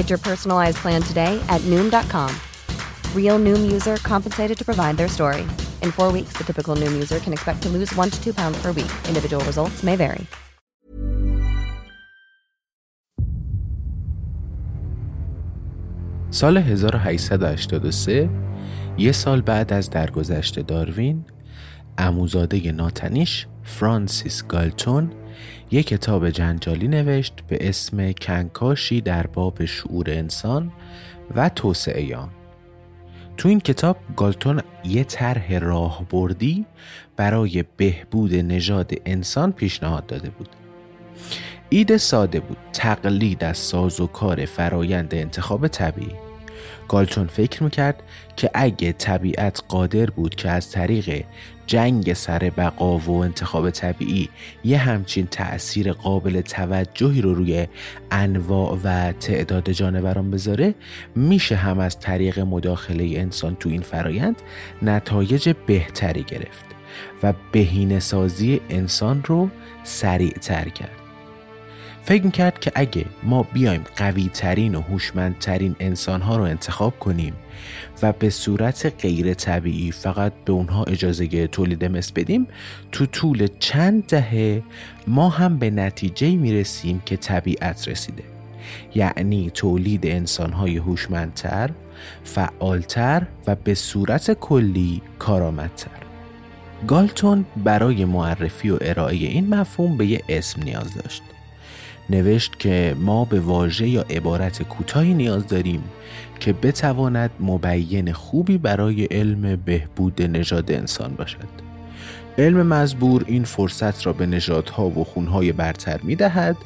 Get your personalized plan today at Noom.com. Real Noom user compensated to provide their story. In four weeks, the typical Noom user can expect to lose one to two pounds per week. Individual results may vary. سال 1883 یه سال بعد از درگذشت داروین اموزاده ناتنیش فرانسیس گالتون یک کتاب جنجالی نوشت به اسم کنکاشی در باب شعور انسان و توسعه آن. تو این کتاب گالتون یه طرح راهبردی برای بهبود نژاد انسان پیشنهاد داده بود. ایده ساده بود تقلید از ساز و کار فرایند انتخاب طبیعی. گالتون فکر می‌کرد که اگه طبیعت قادر بود که از طریق جنگ سر بقا و انتخاب طبیعی یه همچین تأثیر قابل توجهی رو روی انواع و تعداد جانوران بذاره میشه هم از طریق مداخله انسان تو این فرایند نتایج بهتری گرفت و بهینه سازی انسان رو سریع تر کرد. فکر می‌کرد که اگه ما بیایم قوی ترین و هوشمندترین انسان ها رو انتخاب کنیم و به صورت غیر طبیعی فقط به اونها اجازه تولید مثل بدیم تو طول چند دهه ما هم به نتیجه می‌رسیم که طبیعت رسیده یعنی تولید انسان های هوشمندتر، فعالتر و به صورت کلی کارآمدتر. گالتون برای معرفی و ارائه این مفهوم به یه اسم نیاز داشت. نوشت که ما به واژه یا عبارت کوتاهی نیاز داریم که بتواند مبین خوبی برای علم بهبود نژاد انسان باشد. علم مزبور این فرصت را به نژادها و خونهای برتر می دهد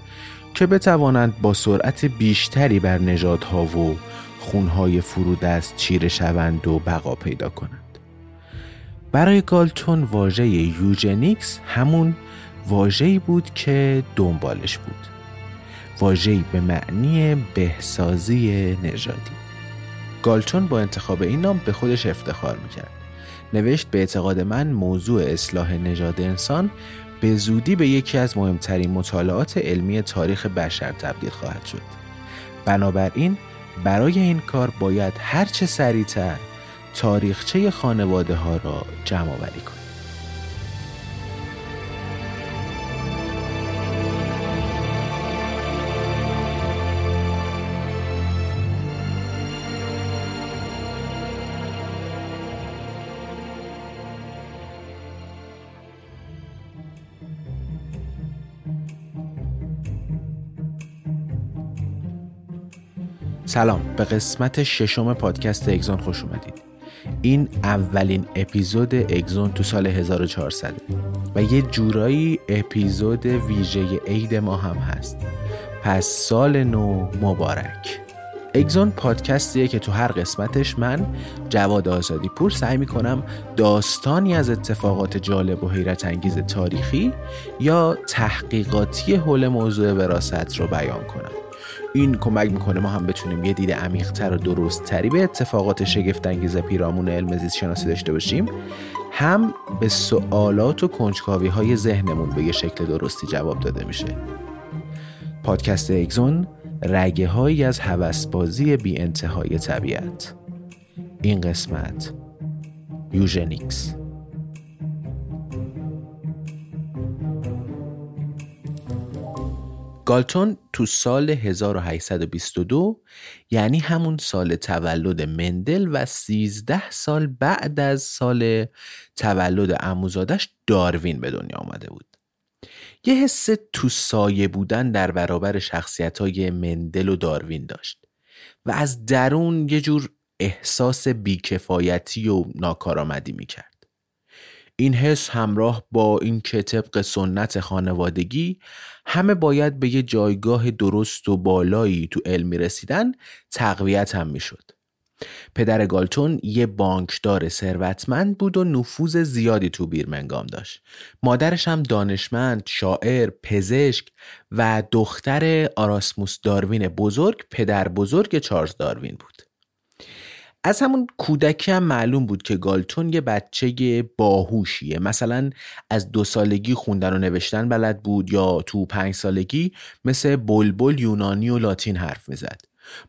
که بتوانند با سرعت بیشتری بر نژادها و خونهای فرودست چیره شوند و بقا پیدا کنند. برای گالتون واژه یوجنیکس همون واژه‌ای بود که دنبالش بود. واژه‌ای به معنی بهسازی نژادی. گالتون با انتخاب این نام به خودش افتخار می‌کرد. نوشت به اعتقاد من موضوع اصلاح نژاد انسان به زودی به یکی از مهمترین مطالعات علمی تاریخ بشر تبدیل خواهد شد. بنابراین برای این کار باید هرچه سریعتر تاریخچه خانواده ها را جمع آوری کنیم. سلام. به قسمت ششم پادکست اگزون خوش اومدید. این اولین اپیزود اگزون تو سال 1400 و یه جورایی اپیزود ویژه عید ما هم هست. پس سال نو مبارک. اگزون پادکستیه که تو هر قسمتش من جواد آزادی پور سعی می‌کنم داستانی از اتفاقات جالب و حیرت انگیز تاریخی یا تحقیقاتی حول موضوع وراست رو بیان کنم. این کمک می‌کنه ما هم بتونیم یه دید عمیقتر و درستتری به اتفاقات شگفتانگیز پیرامون علم زیست شناسی داشته باشیم هم به سوالات و کنجکاوی های ذهنمون به یه شکل درستی جواب داده میشه. پادکست اگزون رگه هایی از هوسبازی بی انتهای طبیعت. این قسمت یوژنیکس. گالتون تو سال 1822 یعنی همون سال تولد مندل و 13 سال بعد از سال تولد اموزادش داروین به دنیا آمده بود. یه حس تو سایه بودن در برابر شخصیت های مندل و داروین داشت و از درون یه جور احساس بیکفایتی و ناکارآمدی می‌کرد. این حس همراه با اینکه طبق سنت خانوادگی همه باید به یه جایگاه درست و بالایی تو علم رسیدن تقویت هم می‌شد. پدر گالتون یه بانکدار ثروتمند بود و نفوذ زیادی تو بیرمنگام داشت. مادرش هم دانشمند، شاعر، پزشک و دختر آراسموس داروین بزرگ پدر بزرگ چارلز داروین بود. از همون کودکی هم معلوم بود که گالتون یه بچه باهوشیه. مثلا از دو سالگی خوندن و نوشتن بلد بود یا تو پنج سالگی مثل بلبل یونانی و لاتین حرف می‌زد.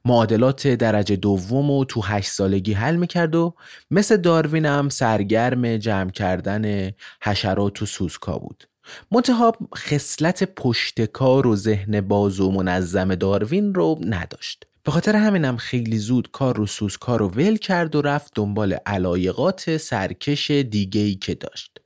معادلات درجه دوم و تو هشت سالگی حل می‌کرد و مثل داروین هم سرگرم جمع کردن حشرات و سوسکا بود. منتها خصلت پشتکار و ذهن باز و منظم داروین رو نداشت. به خاطر همینم خیلی زود کار رو سوز کار رو ول کرد و رفت دنبال علایقات سرکش دیگه ای که داشت.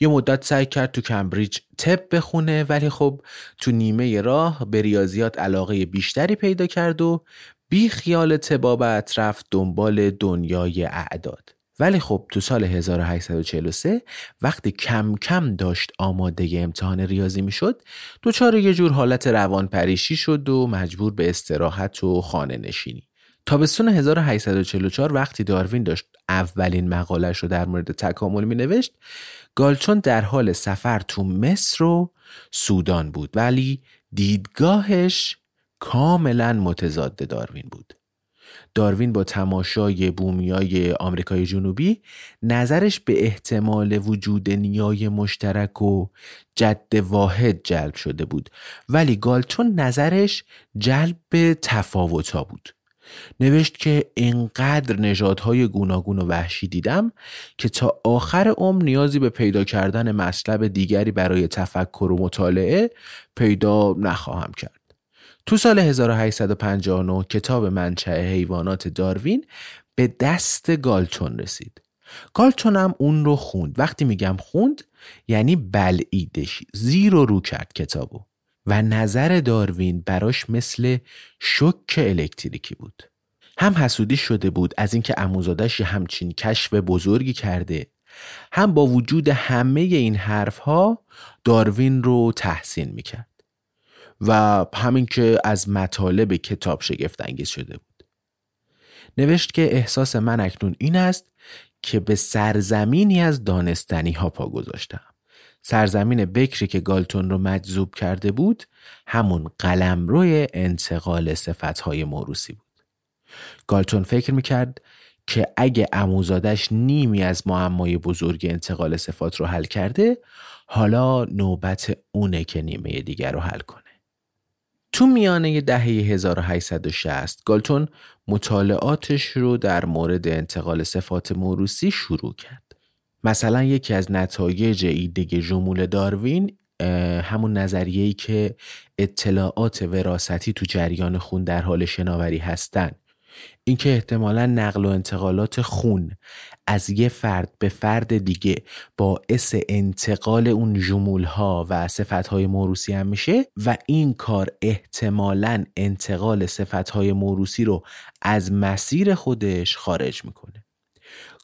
یه مدت سعی کرد تو کمبریج تب بخونه ولی خب تو نیمه راه به ریاضیات علاقه بیشتری پیدا کرد و بی خیال تبابت رفت دنبال دنیای اعداد. ولی خب تو سال 1843 وقتی کم کم داشت آماده امتحان ریاضی می‌شد دچار یه جور حالت روان پریشی شد و مجبور به استراحت و خانه نشینی. تابستون 1844 وقتی داروین داشت اولین مقالش رو در مورد تکامل می نوشت گالچون در حال سفر تو مصر و سودان بود ولی دیدگاهش کاملا متضاد داروین بود. داروین با تماشای بومیای آمریکای جنوبی نظرش به احتمال وجود نیای مشترک و جد واحد جلب شده بود. ولی گالتون نظرش جلب به تفاوتا بود. نوشت که اینقدر نژادهای گوناگون و وحشی دیدم که تا آخر عمر نیازی به پیدا کردن مطلب دیگری برای تفکر و مطالعه پیدا نخواهم کرد. تو سال 1859 کتاب منچه حیوانات داروین به دست گالتون رسید. گالتون هم اون رو خوند. وقتی میگم خوند یعنی بلعیدش. زیر و رو کرد کتابو. و نظر داروین براش مثل شک الکتریکی بود. هم حسودی شده بود از اینکه عموزادش همچین کشف بزرگی کرده هم با وجود همه این حرفها داروین رو تحسین می‌کرد. و همین که از مطالب کتاب شگفت انگیز شده بود. نوشت که احساس من اکنون این است که به سرزمینی از دانستنی ها پا گذاشتم. سرزمین بکری که گالتون رو مجذوب کرده بود همون قلمروی انتقال های موروسی بود. گالتون فکر می‌کرد که اگه اموزادش نیمی از معمای بزرگ انتقال صفات رو حل کرده حالا نوبت اونه که نیمه دیگر رو حل کنه. تو میانه دهه 1860 گالتون مطالعاتش رو در مورد انتقال صفات موروسی شروع کرد. مثلا یکی از نتایج ایده جمول داروین همون نظریه‌ای که اطلاعات وراثتی تو جریان خون در حال شناوری هستند اینکه احتمالا نقل و انتقالات خون از یه فرد به فرد دیگه باعث انتقال اون جمول ها و صفت های موروسی هم میشه و این کار احتمالا انتقال صفت های موروسی رو از مسیر خودش خارج می‌کنه.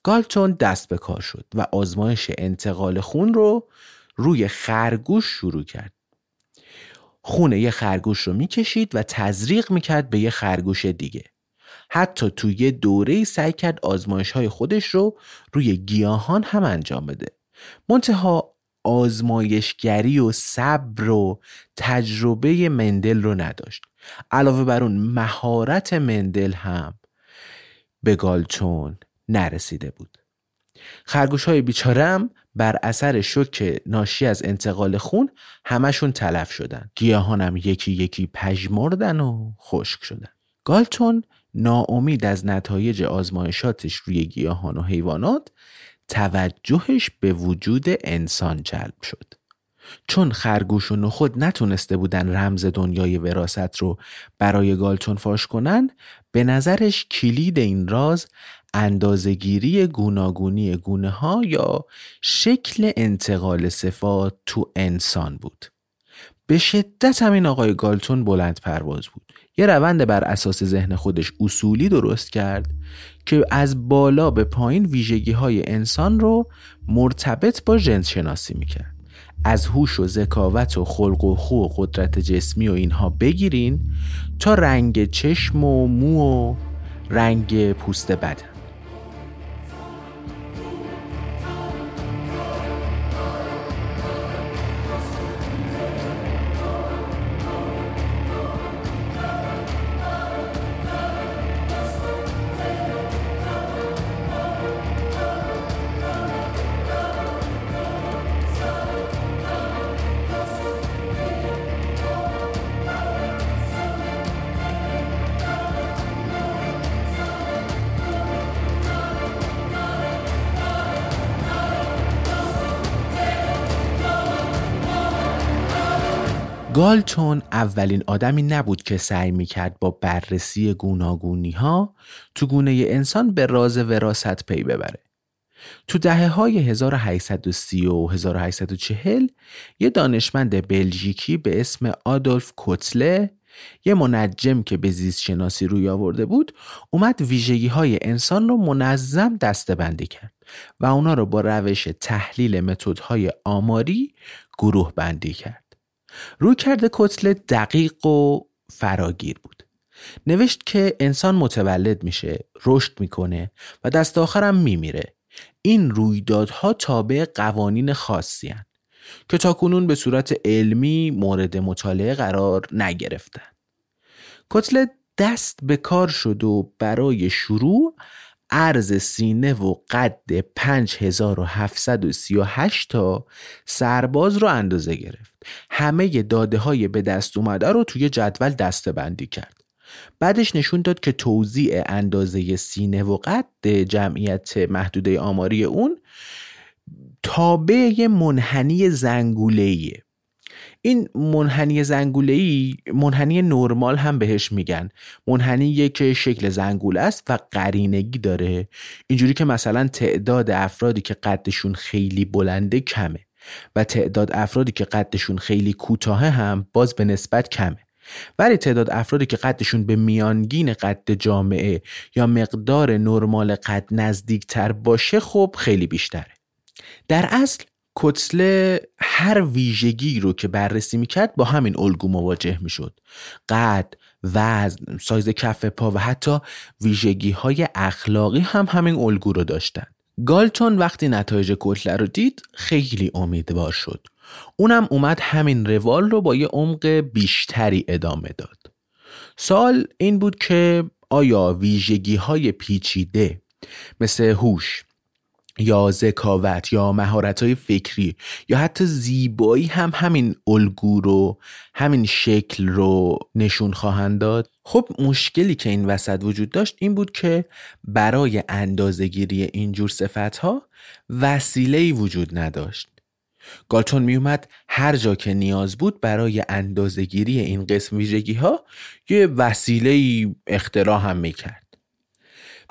گالتون دست به کار شد و آزمایش انتقال خون رو روی خرگوش شروع کرد. خون یه خرگوش رو می‌کشید و تزریق می‌کرد به یه خرگوش دیگه. حتی تو یه دوره سعی کرد آزمایش های خودش رو روی گیاهان هم انجام بده. منتها آزمایشگری و صبر و تجربه مندل رو نداشت. علاوه بر اون مهارت مندل هم به گالتون نرسیده بود. خرگوش های بیچارم بر اثر شوک ناشی از انتقال خون همشون تلف شدن. گیاهانم یکی یکی پژمردن و خشک شدن. گالتون ناامید از نتایج آزمایشاتش روی گیاهان و حیوانات توجهش به وجود انسان جلب شد. چون خرگوش و نخود نتونسته بودن رمز دنیای وراست رو برای گالتون فاش کنن به نظرش کلید این راز اندازگیری گوناگونی گونه ها یا شکل انتقال صفات تو انسان بود. به شدت همین آقای گالتون بلند پرواز بود. یه روند بر اساس ذهن خودش اصولی درست کرد که از بالا به پایین ویژگی های انسان رو مرتبط با جنس شناسی می‌کرد. از هوش و ذکاوت و خلق و خو و قدرت جسمی و اینها بگیرین تا رنگ چشم و مو و رنگ پوست بدن. گالتون اولین آدمی نبود که سعی می‌کرد با بررسی گوناگونی ها تو گونه انسان به راز وراست پی ببره. تو دهه های 1830 و 1840 یه دانشمند بلژیکی به اسم آدولف کوتله یه منجم که به زیست شناسی روی آورده بود اومد ویژگی های انسان رو منظم دسته کرد و اونا رو با روش تحلیل متدهای آماری گروه بندی کرد. روی کرده کتله دقیق و فراگیر بود. نوشت که انسان متولد میشه رشد می‌کنه و دست آخرم میمیره. این رویدادها تابع قوانین خاصی هن که تاکنون به صورت علمی مورد مطالعه قرار نگرفتن. کتله دست به کار شد و برای شروع عرض سینه و قد 5738 تا سرباز رو اندازه گرفت. همه داده های به دست اومده رو توی جدول دسته بندی کرد. بعدش نشون داد که توزیع اندازه سینه و قد جمعیت محدوده آماری اون تابع منحنی زنگولهیه این منحنی زنگوله منحنی نرمال هم بهش میگن. منحنی که شکل زنگوله است و قرینگی داره. اینجوری که مثلا تعداد افرادی که قدشون خیلی بلنده کمه و تعداد افرادی که قدشون خیلی کوتاه هم باز به نسبت کمه. ولی تعداد افرادی که قدشون به میانگین قد جامعه یا مقدار نرمال قد نزدیکتر باشه خب خیلی بیشتره. در اصل کتله هر ویژگی رو که بررسی می‌کرد با همین الگو مواجه می‌شد. قد وزن سایز کف پا و حتی ویژگی های اخلاقی هم همین الگو رو داشتن. گالتون وقتی نتایج کتله رو دید خیلی امیدوار شد. اونم اومد همین روال رو با یه عمق بیشتری ادامه داد. سال این بود که آیا ویژگی های پیچیده مثل هوش یا ذکاوت یا مهارت های فکری یا حتی زیبایی هم همین الگو رو همین شکل رو نشون خواهند داد. خب مشکلی که این وسط وجود داشت این بود که برای اندازهگیری اینجور صفت ها وسیله وجود نداشت. گالتون میومد هر جا که نیاز بود برای اندازهگیری این قسم ویژگی ها یه وسیله اختراع هم می‌کرد.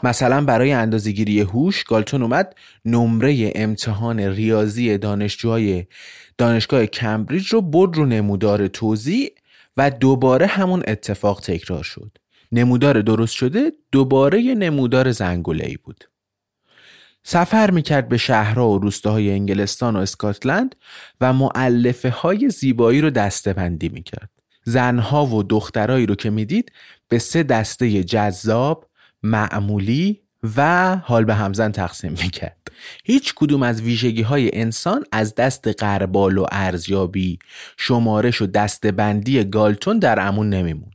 مثلا برای اندازهگیری هوش گالتون اومد نمره امتحان ریاضی دانشجوهای دانشگاه کمبریج رو برد رو نمودار توضیح و دوباره همون اتفاق تکرار شد. نمودار درست شده دوباره یه نمودار زنگوله ای بود. سفر می‌کرد به شهرها و روستاهای انگلستان و اسکاتلند و معلفه های زیبایی رو دسته بندی می‌کرد. زنها و دخترایی رو که می‌دید به سه دسته جذاب معمولی و حال به همزن تقسیم می‌کرد. هیچ کدوم از ویژگی های انسان از دست قربال و ارزیابی شمارش و دست بندی گالتون در امون نمیمون.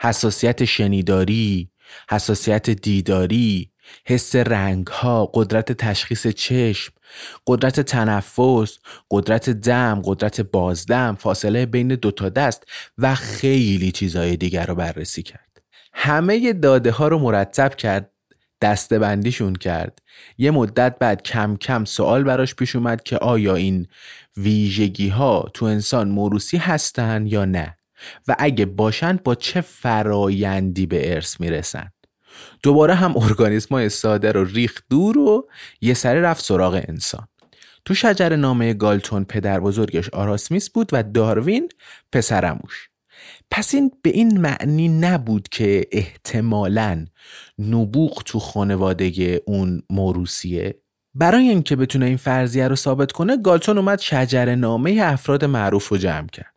حساسیت شنیداری حساسیت دیداری حس رنگ ها قدرت تشخیص چشم قدرت تنفس قدرت دم قدرت بازدم فاصله بین دو تا دست و خیلی چیزهای دیگر رو بررسی کرد. همه داده ها رو مرتب کرد دسته بندیشون کرد. یه مدت بعد کم کم سوال براش پیش اومد که آیا این ویژگی ها تو انسان موروسی هستن یا نه؟ و اگه باشند با چه فرایندی به ارث می‌رسن؟ دوباره هم ارگانیسم های ساده رو ریخ دور و یه سری رفت سراغ انسان. تو شجر نامه گالتون پدر بزرگش آراسمیس بود و داروین پسرموش. پس این به این معنی نبود که احتمالا نبوغ تو خانواده اون موروسیه برای اینکه بتونه این فرضیه رو ثابت کنه گالتون اومد شجر نامه افراد معروف رو جمع کرد.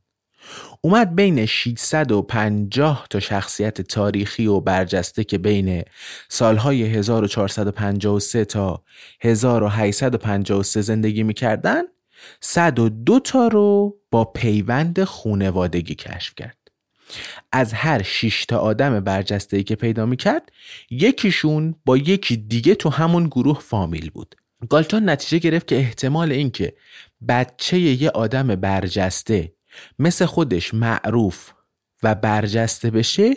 اومد بین 650 تا شخصیت تاریخی و برجسته که بین سالهای 1453 تا 1853 زندگی می‌کردن 102 تا رو با پیوند خونوادگی کشف کرد. از هر 6 تا آدم برجسته ای که پیدا می‌کرد یکیشون با یکی دیگه تو همون گروه فامیل بود. گالتون نتیجه گرفت که احتمال اینکه بچه یه آدم برجسته مثل خودش معروف و برجسته بشه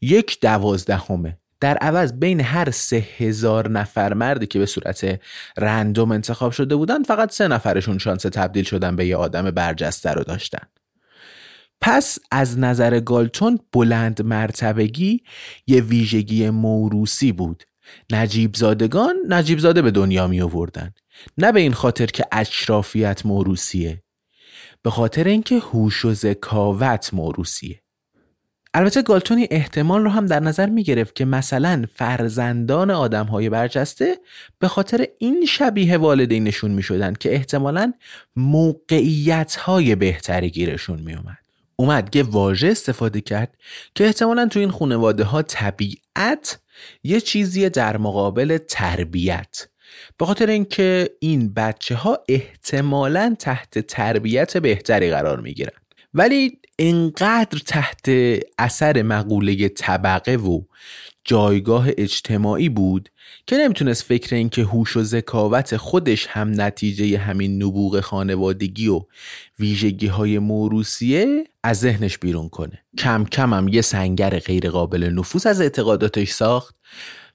یک دوازدهمه. در عوض بین هر سه هزار نفر مردی که به صورت رندوم انتخاب شده بودن فقط سه نفرشون شانس تبدیل شدن به یه آدم برجسته رو داشتن. پس از نظر گالتون بلند مرتبگی یه ویژگی موروسی بود. نجیب زادگان به دنیا می آوردن. نه به این خاطر که اشرافیت موروسیه به خاطر اینکه هوش و ذکاوت موروسیه البته گالتونی احتمال رو هم در نظر می گرفت که مثلا فرزندان آدم های برجسته به خاطر این شبیه والدینشون می شدن که احتمالا موقعیت های بهتری گیرشون می اومد. اومد یه واژه استفاده کرد که احتمالا تو این خانواده ها طبیعت یه چیزی در مقابل تربیت به خاطر اینکه این بچه ها احتمالا تحت تربیت بهتری قرار می گیرن ولی انقدر تحت اثر مقوله طبقه و جایگاه اجتماعی بود که نمی‌تونست فکر این که هوش و ذکاوت خودش هم نتیجه همین نبوغ خانوادگی و ویژگی های موروسیه از ذهنش بیرون کنه کم کم هم یه سنگر غیر قابل نفوذ از اعتقاداتش ساخت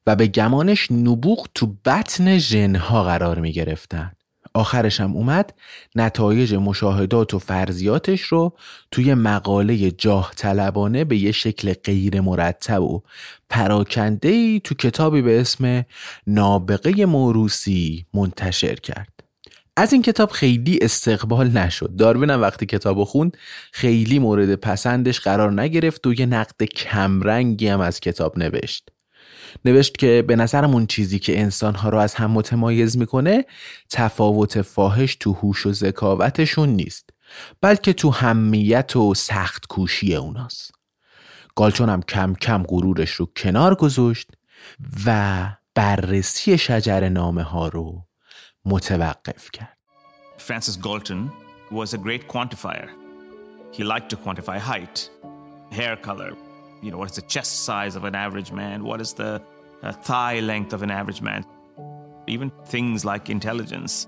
و به گمانش نبوغ تو بطن ژنها قرار می گرفتن. آخرش هم اومد نتایج مشاهدات و فرضیاتش رو توی مقاله جاه طلبانه به یه شکل غیر مرتب و پراکنده ای تو کتابی به اسم نابغه موروسی منتشر کرد. از این کتاب خیلی استقبال نشد داروین هم وقتی کتاب خوند خیلی مورد پسندش قرار نگرفت و یه نقد کمرنگی هم از کتاب نوشت نوشت که به نظرمون چیزی که انسانها رو از هم متمایز می‌کنه تفاوت فاحش تو هوش و ذکاوتشون نیست بلکه تو همیت و سخت کوشی اوناست گالچون هم کم کم غرورش رو کنار گذاشت و بررسی شجر نامه ها رو متوقف کرد Francis Galton was a great quantifier. He liked to quantify height, hair color, you know, what is the chest size of an average man? What is the uh, thigh length of an average man? Even things like intelligence.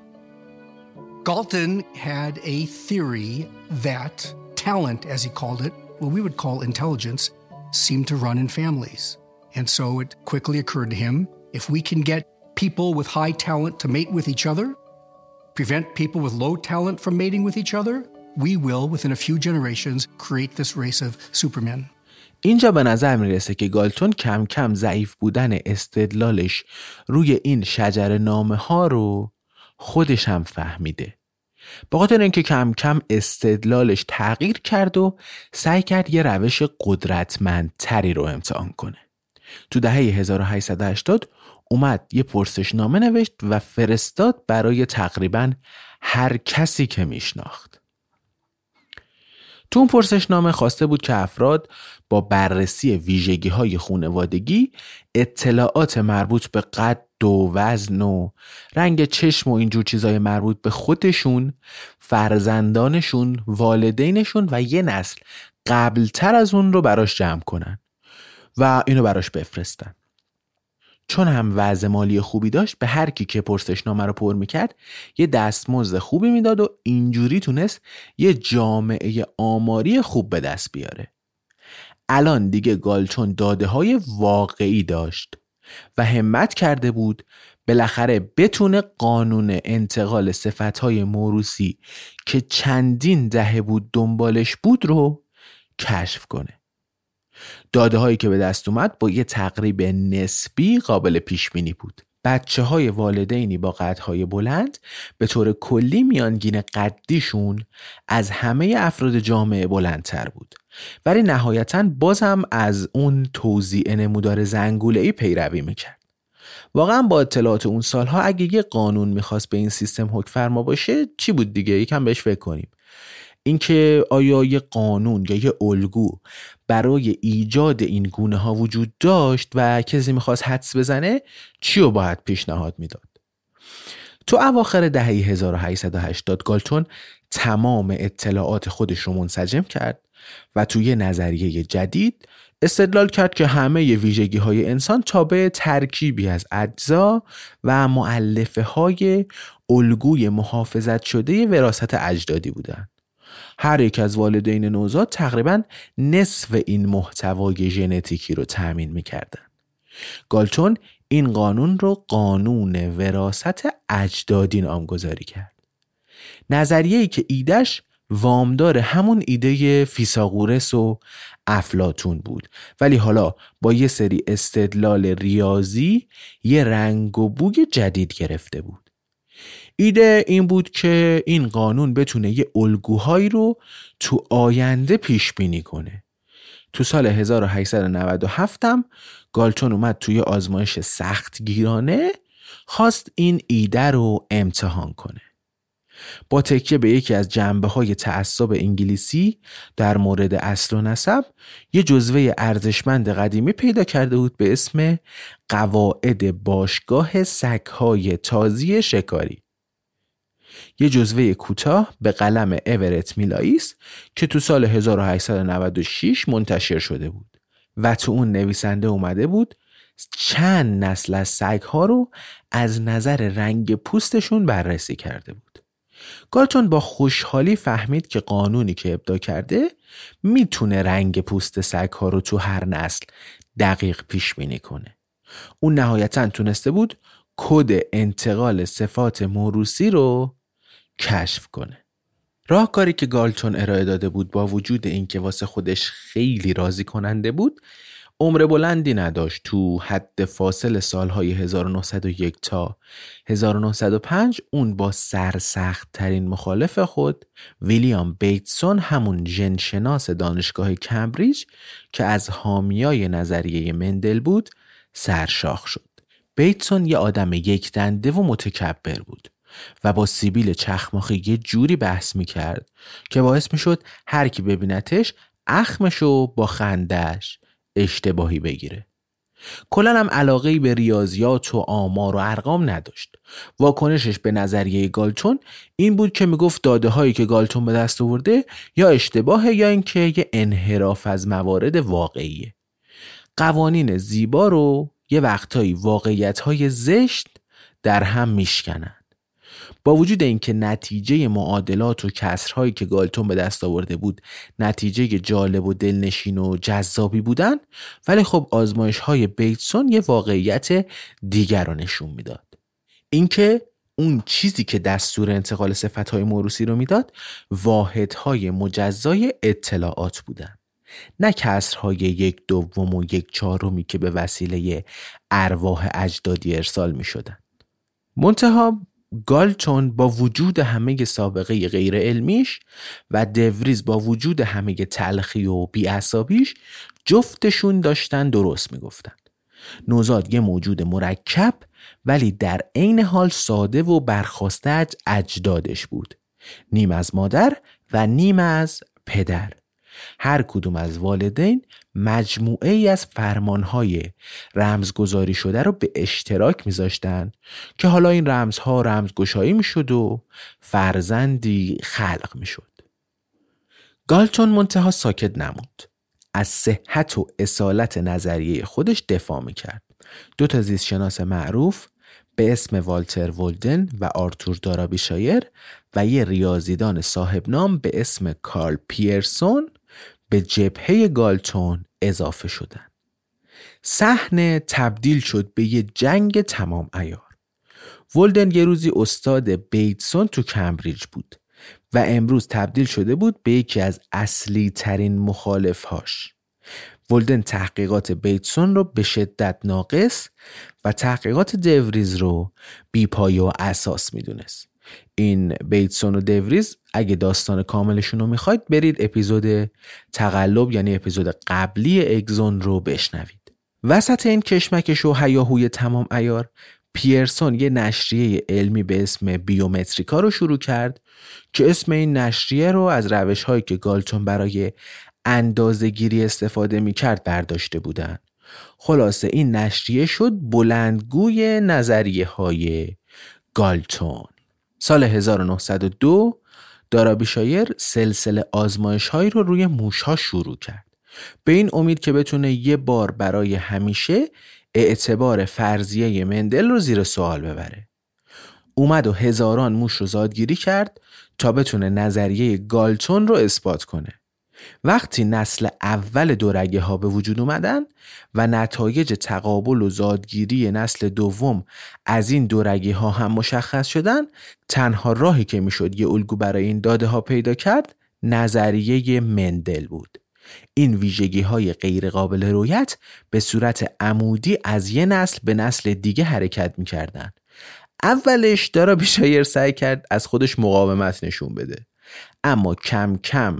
Galton had a theory that talent, as he called it, what we would call intelligence, seemed to run in families. And so it quickly occurred to him if we can get people with high talent to mate with each other, prevent people with low talent from mating with each other, we will, within a few generations, create this race of supermen. اینجا به نظر می‌رسه که گالتون کم کم ضعیف بودن استدلالش روی این شجر نامه ها رو خودش هم فهمیده. به خاطر اینکه کم کم استدلالش تغییر کرد و سعی کرد یه روش قدرتمندتری رو امتحان کنه. تو دهه 1880 اومد یه پرسشنامه نوشت و فرستاد برای تقریبا هر کسی که میشناخت. تو اون پرسشنامه خواسته بود که افراد با بررسی ویژگی های خونوادگی اطلاعات مربوط به قد و وزن و رنگ چشم و اینجور چیزهای مربوط به خودشون فرزندانشون والدینشون و یه نسل قبلتر از اون رو براش جمع کنن و اینو براش بفرستن. چون هم وضع مالی خوبی داشت به هر کی که پرسشنامه رو پر می‌کرد یه دستمزد خوبی می‌داد و اینجوری تونست یه جامعه آماری خوب به دست بیاره. الان دیگه گالچون داده های واقعی داشت و همت کرده بود بالاخره بتونه قانون انتقال های موروسی که چندین دهه بود دنبالش بود رو کشف کنه. داده هایی که به دست اومد با یه تقریب نسبی قابل پیش بینی بود. بچه های والدینی با قدهای بلند به طور کلی میانگین قدیشون از همه افراد جامعه بلندتر بود. ولی نهایتا باز هم از اون توضیع نمودار زنگوله ای پیروی می‌کرد. واقعا با اطلاعات اون سالها اگه یه قانون می‌خواست به این سیستم حکم فرما باشه چی بود دیگه؟ یکم بهش فکر کنیم. اینکه آیا یه قانون یا یه الگو برای ایجاد این گونه ها وجود داشت و کسی می‌خواست حدس بزنه چی رو باید پیشنهاد می‌داد تو اواخر دهه 1880 گالتون تمام اطلاعات خودش رو منسجم کرد و توی نظریه جدید استدلال کرد که همه ویژگی های انسان تابع ترکیبی از اجزا و معلفه های الگوی محافظت شده وراست اجدادی بودند. هر یک از والدین نوزاد تقریبا نصف این محتوای ژنتیکی رو تأمین می‌کردن. گالتون این قانون رو قانون وراست اجدادی نامگذاری کرد. نظریه‌ای که ایدش وامدار همون ایده فیساغورس و افلاتون بود ولی حالا با یه سری استدلال ریاضی یه رنگ و بوی جدید گرفته بود ایده این بود که این قانون بتونه یه الگوهایی رو تو آینده پیش بینی کنه. تو سال 1897 هم گالتون اومد توی آزمایش سخت گیرانه خواست این ایده رو امتحان کنه. با تکیه به یکی از جنبه های تعصب انگلیسی در مورد اصل و نسب یه جزوه ارزشمند قدیمی پیدا کرده بود به اسم قواعد باشگاه سگهای تازی شکاری. یه جزوه کوتاه به قلم اورت میلاییس که تو سال 1896 منتشر شده بود و تو اون نویسنده اومده بود چند نسل از سگ ها رو از نظر رنگ پوستشون بررسی کرده بود گالتون با خوشحالی فهمید که قانونی که ابدا کرده می‌تونه رنگ پوست سگ ها رو تو هر نسل دقیق پیش بینی کنه. اون نهایتا تونسته بود کد انتقال صفات موروسی رو کشف کنه. راهکاری که گالتون ارائه داده بود با وجود اینکه واسه خودش خیلی راضی کننده بود عمر بلندی نداشت تو حد فاصل سالهای 1901 تا 1905 اون با سرسخت ترین مخالف خود ویلیام بیتسون همون جنشناس دانشگاه کمبریج که از حامیای نظریه مندل بود سرشاخ شد بیتسون یه آدم یک دنده و متکبر بود و با سیبیل چخماخی یه جوری بحث می کرد که باعث می شد هر کی ببینتش اخمشو با خندش اشتباهی بگیره. کلا هم علاقه به ریاضیات و آمار و ارقام نداشت. واکنشش به نظریه گالتون این بود که می‌گفت داده هایی که گالتون به دست آورده یا اشتباهه یا اینکه یه انحراف از موارد واقعیه. قوانین زیبا رو یه وقتایی واقعیت های زشت در هم میشکنن. با وجود اینکه نتیجه معادلات و کسرهایی که گالتون به دست آورده بود نتیجه جالب و دلنشین و جذابی بودن ولی خب آزمایش های بیتسون یه واقعیت دیگر رو نشون می‌داد اینکه اون چیزی که دستور انتقال صفت های موروسی رو می‌داد واحدهای مجزای اطلاعات بودن نه کسرهای یک دوم و یک چهارمی که به وسیله ارواح اجدادی ارسال می شدن. منتها گالتون با وجود همه سابقه غیر علمیش و دوریز با وجود همه تلخی و بیعصابیش جفتشون داشتن درست می‌گفتن. نوزاد یه موجود مرکب ولی در عین حال ساده و برخواسته اجدادش بود. نیم از مادر و نیم از پدر. هر کدوم از والدین مجموعه ای از فرمانهای رمزگذاری شده رو به اشتراک میذاشتن که حالا این رمزها رمزگشایی می‌شد و فرزندی خلق می‌شد. گالتون منتها ساکت نموند. از صحت و اصالت نظریه خودش دفاع می‌کرد دو تا زیستشناس معروف به اسم والتر ولدن و آرتور دارابیشایر و یه ریاضیدان صاحب نام به اسم کارل پیرسون به جبهه گالتون اضافه شدن. صحنه تبدیل شد به یه جنگ تمام ایار ولدن یه روزی استاد بیتسون تو کمبریج بود و امروز تبدیل شده بود به یکی از اصلی ترین مخالفهاش. ولدن تحقیقات بیتسون رو به شدت ناقص و تحقیقات دوریز رو بیپایه و اساس می‌دونست. این بیتسون و دوریز اگه داستان کاملشون رو می‌خواید برید اپیزود تقلب یعنی اپیزود قبلی اگزون رو بشنوید. وسط این کشمکش و هیاهوی تمام ایار پیرسون یه نشریه علمی به اسم بیومتریکا رو شروع کرد که اسم این نشریه رو از روش هایی که گالتون برای اندازه گیری استفاده می کرد برداشته بودن. خلاصه این نشریه شد بلندگوی نظریه های گالتون. سال 1902 دارابی شایر سلسله آزمایش هایی رو روی موش ها شروع کرد. به این امید که بتونه یه بار برای همیشه اعتبار فرضیه مندل رو زیر سوال ببره. اومد و هزاران موش رو زادگیری کرد تا بتونه نظریه گالتون رو اثبات کنه. وقتی نسل اول دورگه ها به وجود اومدن و نتایج تقابل و زادگیری نسل دوم از این دورگه ها هم مشخص شدن تنها راهی که می‌شد یه الگو برای این داده ها پیدا کرد نظریه مندل بود. این ویژگی های غیر قابل رویت به صورت عمودی از یه نسل به نسل دیگه حرکت می‌کردن. اولش دارا بیشایر سعی کرد از خودش مقاومت نشون بده. اما کم کم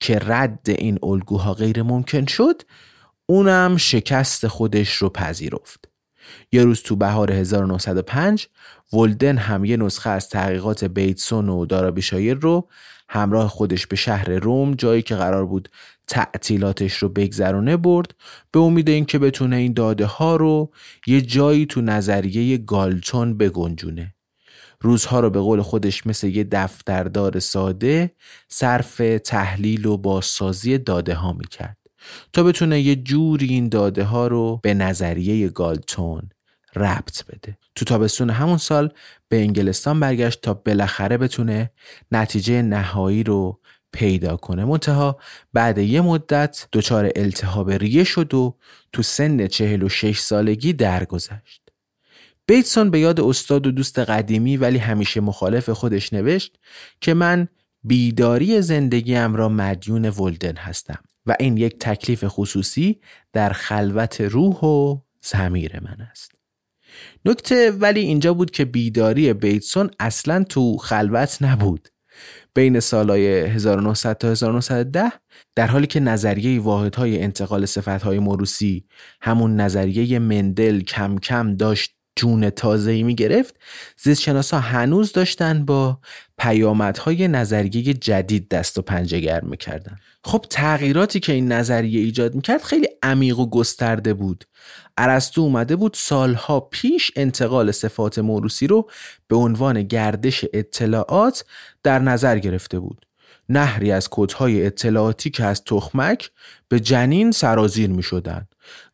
که رد این الگوها غیر ممکن شد اونم شکست خودش رو پذیرفت. یه روز تو بهار 1905 ولدن هم یه نسخه از تحقیقات بیتسون و دارابیشایر رو همراه خودش به شهر روم جایی که قرار بود تعطیلاتش رو بگذرونه برد به امید اینکه بتونه این داده ها رو یه جایی تو نظریه گالتون بگنجونه. روزها رو به قول خودش مثل یه دفتردار ساده صرف تحلیل و بازسازی داده ها می‌کرد. تا بتونه یه جوری این داده ها رو به نظریه گالتون ربط بده. تو تابستون همون سال به انگلستان برگشت تا بالاخره بتونه نتیجه نهایی رو پیدا کنه. منتها بعد یه مدت دچار التهاب ریه شد و تو سن 46 سالگی درگذشت. بیتسون به یاد استاد و دوست قدیمی ولی همیشه مخالف خودش نوشت که من بیداری زندگیم را مدیون ولدن هستم و این یک تکلیف خصوصی در خلوت روح و زمیر من است. نکته ولی اینجا بود که بیداری بیتسون اصلا تو خلوت نبود. بین سالهای 1900 تا 1910 در حالی که نظریه واحدهای انتقال صفتهای موروسی همون نظریه مندل کم کم داشت جون تازه‌ای می گرفت زیستشناسا هنوز داشتن با پیامدهای نظریه جدید دست و پنجه گرم می‌کردن. خب تغییراتی که این نظریه ایجاد می‌کرد خیلی عمیق و گسترده بود. ارسطو اومده بود سالها پیش انتقال صفات موروسی رو به عنوان گردش اطلاعات در نظر گرفته بود. نهری از کودهای اطلاعاتی که از تخمک به جنین سرازیر می شدن.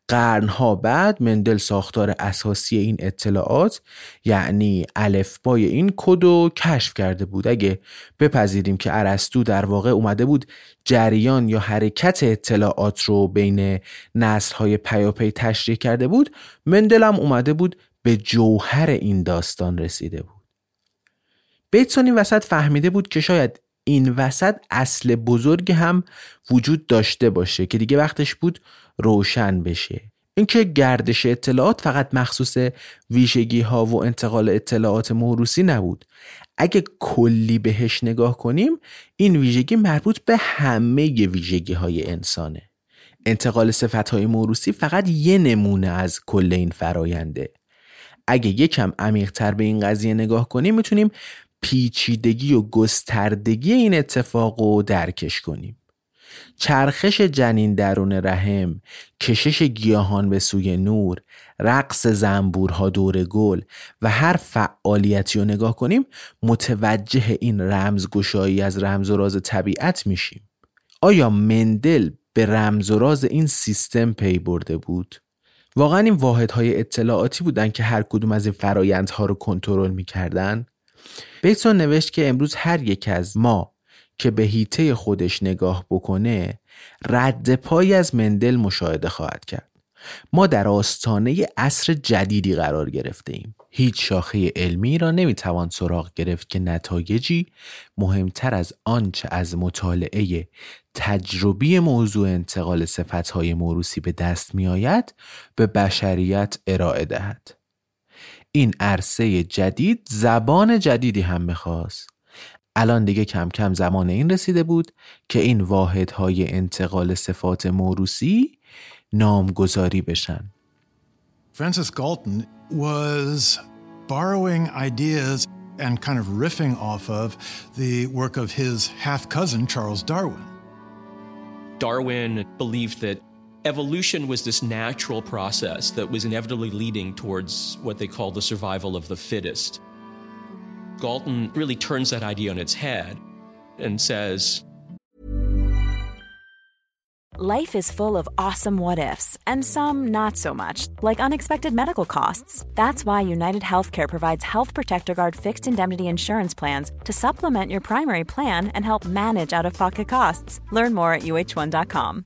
قرنها بعد مندل ساختار اساسی این اطلاعات یعنی الفبای این کد رو کشف کرده بود. اگه بپذیریم که ارسطو در واقع اومده بود جریان یا حرکت اطلاعات رو بین نسل های پیاپی تشریح کرده بود مندل هم اومده بود به جوهر این داستان رسیده بود. بیتسون این وسط فهمیده بود که شاید این وسط اصل بزرگ هم وجود داشته باشه که دیگه وقتش بود روشن بشه. اینکه گردش اطلاعات فقط مخصوص ویژگی ها و انتقال اطلاعات موروسی نبود. اگه کلی بهش نگاه کنیم این ویژگی مربوط به همه ویژگی های انسانه. انتقال صفت های موروسی فقط یه نمونه از کل این فراینده اگه یکم عمیقتر به این قضیه نگاه کنیم می‌تونیم پیچیدگی و گستردگی این اتفاق رو درکش کنیم. چرخش جنین درون رحم کشش گیاهان به سوی نور رقص زنبورها دور گل و هر فعالیتی رو نگاه کنیم متوجه این رمزگشایی از رمز و راز طبیعت میشیم. آیا مندل به رمز و راز این سیستم پی برده بود؟ واقعا این واحدهای اطلاعاتی بودن که هر کدوم از این فرایندها رو کنترل می‌کردن؟ بیتسون نوشت که امروز هر یک از ما که به هیته خودش نگاه بکنه رد پای از مندل مشاهده خواهد کرد. ما در آستانه عصر جدیدی قرار گرفته ایم. هیچ شاخه علمی را نمی‌توان سراغ گرفت که نتایجی مهمتر از آنچه از مطالعه تجربی موضوع انتقال صفتهای موروسی به دست میآید به بشریت ارائه دهد. این عرصه جدید زبان جدیدی هم می‌خواست. الان دیگه کم کم زمان این رسیده بود که این واحدهای انتقال صفات موروسی نامگذاری بشن. فرانسیس گالتن was borrowing ideas and kind of riffing off of the work of his half-cousin Charles Darwin. Darwin believed that evolution was this natural process that was inevitably leading towards what they call the survival of the fittest. Galton really turns that idea on its head and says, Life is full of awesome what ifs, and some not so much, like unexpected medical costs. That's why United Healthcare provides Health Protector Guard fixed indemnity insurance plans to supplement your primary plan and help manage out of pocket costs. Learn more at uh1.com.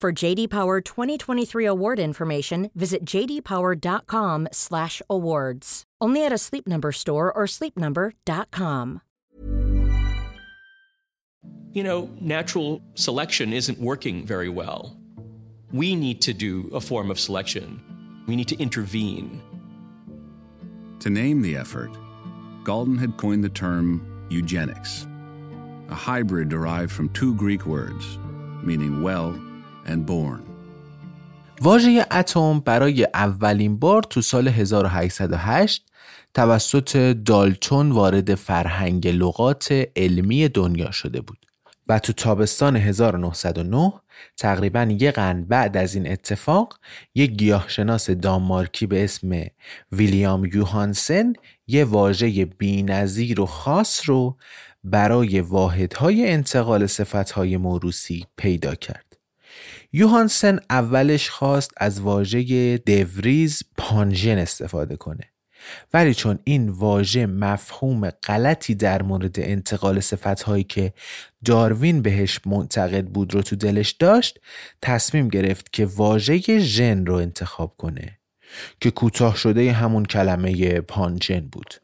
For JD Power 2023 award information, visit jdpower.com/awards. Only at a Sleep Number store or sleepnumber.com. you know, natural selection isn't working very well. We need to do a form of selection. We need to intervene. To name the effort, Galton had coined the term eugenics, a hybrid derived from two Greek words meaning well and born. واژه اتم برای اولین بار تو سال 1808 توسط دالتون وارد فرهنگ لغات علمی دنیا شده بود و تو تابستان 1909 تقریبا یک قرن بعد از این اتفاق یک گیاهشناس دانمارکی به اسم ویلیام یوهانسن یه واژه بینظیر و خاص رو برای واحدهای انتقال صفتهای موروسی پیدا کرد. یوهانسن اولش خواست از واژه دوریز پانژن استفاده کنه. ولی چون این واژه مفهوم غلطی در مورد انتقال صفتهایی که داروین بهش معتقد بود رو تو دلش داشت تصمیم گرفت که واژه ژن رو انتخاب کنه که کوتاه شده همون کلمه پانژن بود.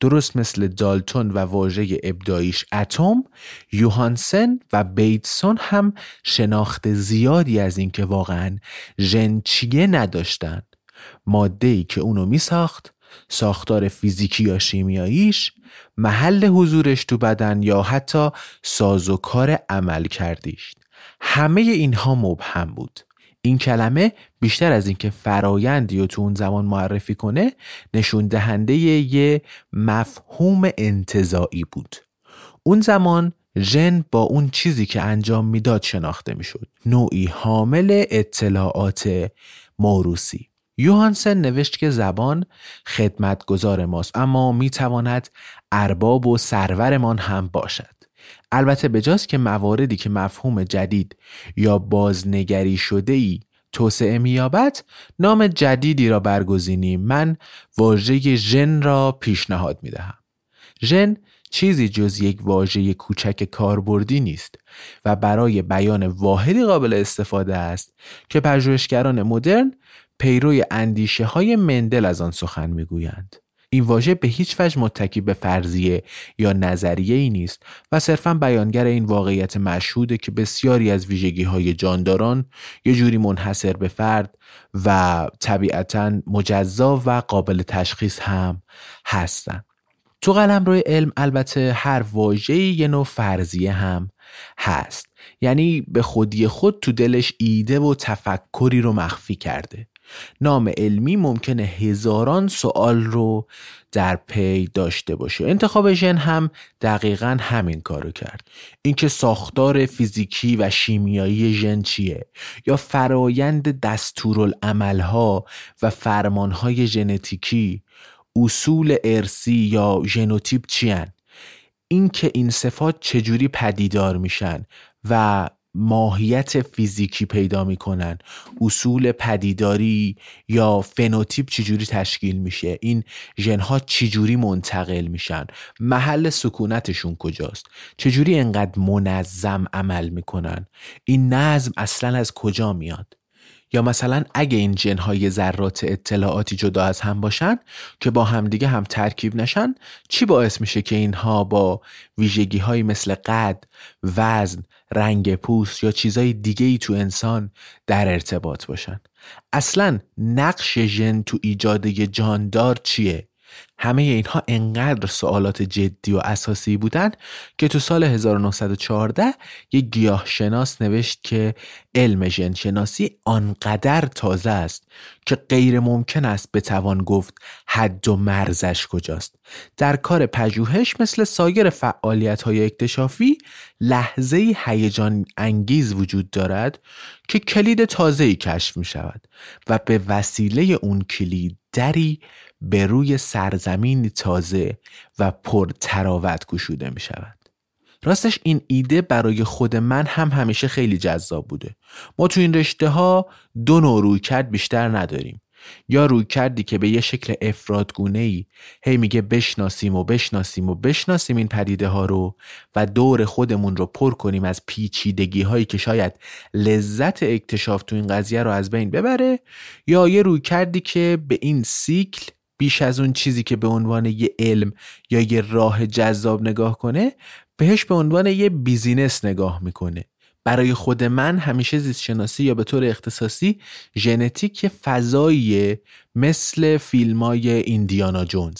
درست مثل دالتون و واژه ابداییش اتم یوهانسن و بیتسون هم شناخت زیادی از اینکه واقعا ژن چیه نداشتن. ماده ای که اونو می ساخت ساختار فیزیکی یا شیمیاییش محل حضورش تو بدن یا حتی سازوکار عمل کردیش. همه اینها مبهم بود. این کلمه بیشتر از اینکه فرایندی و تو اون زمان معرفی کنه نشون دهنده یه مفهوم انتظایی بود. اون زمان ژن با اون چیزی که انجام می‌داد شناخته می‌شد. نوعی حامل اطلاعات موروسی یوهانسن نوشت که زبان خدمتگزار ماست اما می‌تواند ارباب و سرورمان هم باشد. البته بجاست که مواردی که مفهوم جدید یا بازنگری شده ای توسعه مییابد نام جدیدی را برگزینیم من واژه ژن را پیشنهاد می‌دهم. ژن چیزی جز یک واژه کوچک کاربردی نیست و برای بیان واحدی قابل استفاده است که پژوهشگران مدرن پیروی اندیشه های مندل از آن سخن می‌گویند. این واژه به هیچ وجه متکی به فرضیه یا نظریه ای نیست و صرفا بیانگر این واقعیت مشهوده که بسیاری از ویژگی های جانداران یه جوری منحصر به فرد و طبیعتا مجزا و قابل تشخیص هم هستند. تو قلم روی علم البته هر واژه‌ای یه نوع فرضیه هم هست یعنی به خودی خود تو دلش ایده و تفکری رو مخفی کرده نام علمی ممکنه هزاران سوال رو در پی داشته باشه. انتخاب ژن هم دقیقا همین کارو کرد. اینکه ساختار فیزیکی و شیمیایی ژن چیه؟ یا فرایند دستورالعملها و فرمانهای ژنتیکی اصول ارثی یا ژنوتیپ چیان؟ اینکه این صفات چجوری پدیدار میشن و ماهیت فیزیکی پیدا می‌کنن. اصول پدیداری یا فنوتیپ چجوری تشکیل میشه؟ این ژنها چجوری منتقل میشن؟ محل سکونتشون کجاست؟ چجوری انقدر منظم عمل می‌کنن؟ این نظم اصلا از کجا میاد؟ یا مثلا اگه این جنهای ذرات اطلاعاتی جدا از هم باشن که با همدیگه هم ترکیب نشن چی باعث میشه که اینها با ویژگی های مثل قد، وزن، رنگ پوست یا چیزای دیگه ای تو انسان در ارتباط باشن؟ اصلا نقش ژن تو ایجاد جاندار چیه؟ همه اینها انقدر سوالات جدی و اساسی بودند که تو سال 1914 یک گیاه شناس نوشت که علم ژنشناسی آنقدر تازه است که غیر ممکن است بتوان گفت حد و مرزش کجاست. در کار پژوهش مثل سایر فعالیت های اکتشافی لحظه هیجان انگیز وجود دارد که کلید تازه‌ای کشف می شود و به وسیله اون کلید دری به روی سرزمین تازه و پر تراوت گشوده می شود. راستش این ایده برای خود من هم همیشه خیلی جذاب بوده. ما تو این رشته ها دو نوع روی کرد بیشتر نداریم. یا روی کردی که به یه شکل افرادگونه ای هی میگه بشناسیم و بشناسیم و بشناسیم این پدیده ها رو و دور خودمون رو پر کنیم از پیچیدگی هایی که شاید لذت اکتشاف تو این قضیه رو از بین ببره یا یه رویکردی که به این سیکل بیش از اون چیزی که به عنوان یه علم یا یه راه جذاب نگاه کنه بهش به عنوان یه business نگاه می‌کنه. برای خود من همیشه زیست شناسی یا به طور اختصاصی ژنتیک فضایی مثل فیلم های ایندیانا جونز.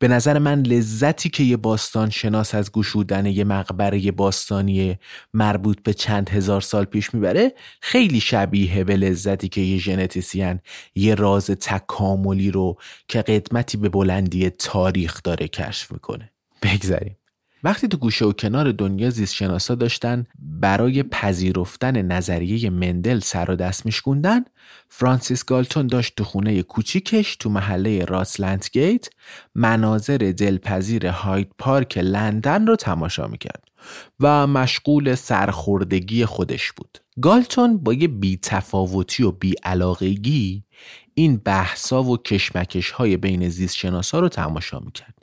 به نظر من لذتی که یه باستان شناس از گشودن یه مقبره باستانی مربوط به چند هزار سال پیش می‌بره خیلی شبیه به لذتی که یه ژنتیسین یه راز تکاملی رو که قدمتی به بلندی تاریخ داره کشف می‌کنه. بگذاریم. وقتی تو گوشه و کنار دنیا زیست شناسا داشتن برای پذیرفتن نظریه مندل سر و دست میشکوندن فرانسیس گالتون داشت تو خونه کوچیکش تو محله راسلند گیت مناظر دلپذیر هاید پارک لندن رو تماشا می‌کرد و مشغول سرخوردگی خودش بود. گالتون با یه بیتفاوتی و بیعلاقگی این بحثا و کشمکش های بین زیست شناسا رو تماشا می‌کرد.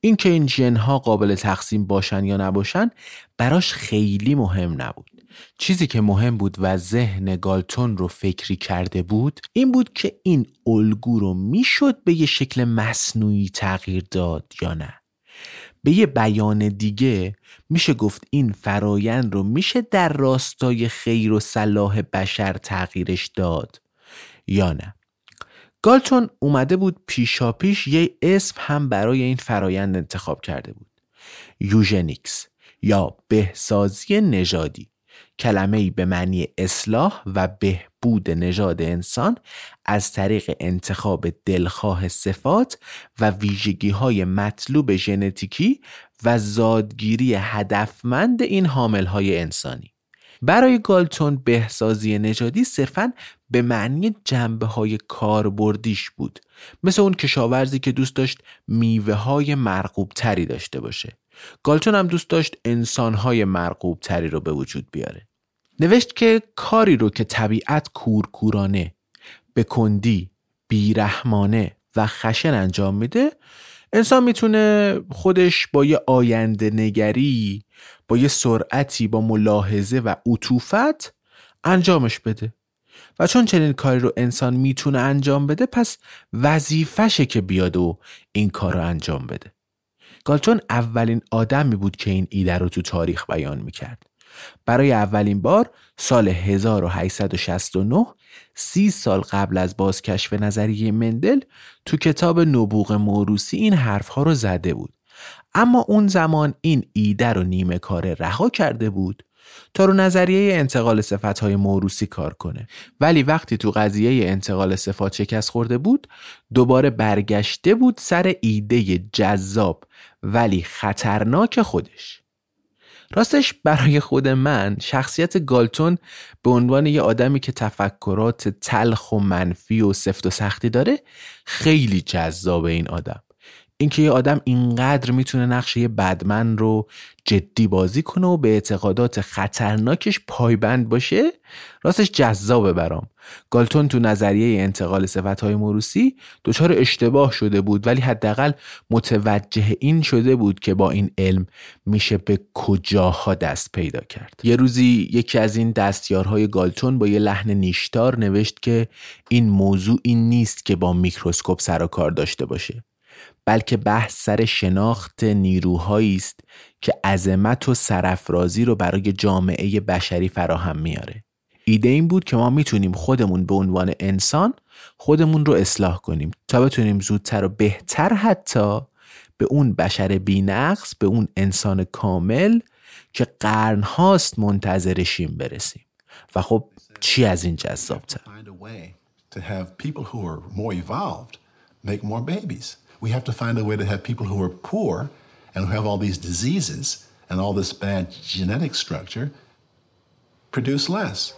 اینکه این ژن ها قابل تقسیم باشن یا نباشن براش خیلی مهم نبود. چیزی که مهم بود و ذهن گالتون رو فکری کرده بود این بود که این الگو رو می‌شد به یه شکل مصنوعی تغییر داد یا نه. به یه بیان دیگه میشه گفت این فرایند رو میشه در راستای خیر و صلاح بشر تغییرش داد یا نه. گالتون اومده بود پیشا پیش یه اسم هم برای این فرایند انتخاب کرده بود. یوژنیکس یا بهسازی نژادی. کلمه ای به معنی اصلاح و بهبود نژاد انسان از طریق انتخاب دلخواه صفات و ویژگی های مطلوب ژنتیکی و زادگیری هدفمند این حامل های انسانی. برای گالتون بهسازی نژادی صرفا به معنی جنبه های کاربردیش بود. مثل اون کشاورزی که دوست داشت میوه های مرغوب تری داشته باشه. گالتون هم دوست داشت انسان های مرغوب تری رو به وجود بیاره. نوشت که کاری رو که طبیعت کورکورانه به کندی بیرحمانه و خشن انجام میده انسان می‌تونه خودش با یه آینده نگری با یه سرعتی با ملاحظه و عطوفت انجامش بده. و چون چنین کاری رو انسان می‌تونه انجام بده پس وظیفشه که بیاد و این کار رو انجام بده. گالتون اولین آدمی بود که این ایده رو تو تاریخ بیان می‌کرد. برای اولین بار سال 1869 سی سال قبل از بازکشف نظریه مندل تو کتاب نبوغ موروسی این حرفها رو زده بود. اما اون زمان این ایده رو نیمه کاره رها کرده بود تا رو نظریه انتقال صفت های موروسی کار کنه. ولی وقتی تو قضیه انتقال صفات شکست خورده بود دوباره برگشته بود سر ایده جذاب ولی خطرناک خودش. راستش برای خود من شخصیت گالتون به عنوان یه آدمی که تفکرات تلخ و منفی و سفت و سختی داره خیلی جذاب این آدم. اینکه یه آدم اینقدر می‌تونه نقش یه بدمن رو جدی بازی کنه و به اعتقادات خطرناکش پایبند باشه راستش جذابه برام. گالتون تو نظریه انتقال های موروسی دچار اشتباه شده بود ولی حداقل متوجه این شده بود که با این علم میشه به کجاها دست پیدا کرد. یه روزی یکی از این دستیارهای گالتون با یه لحن نیشتار نوشت که این موضوع این نیست که با میکروسکوپ سر و کار داشته باشه. بلکه بحث سر شناخت نیروهایی است که عظمت و سرفرازی رو برای جامعه بشری فراهم میاره. ایده این بود که ما می‌تونیم خودمون به عنوان انسان خودمون رو اصلاح کنیم تا بتونیم زودتر و بهتر حتی به اون بشر بینقص به اون انسان کامل که قرن هاست منتظرشیم برسیم. و خب چی از این جذابتر؟ We have to find a way to have people who are poor and who have all these diseases and all this bad genetic structure produce less.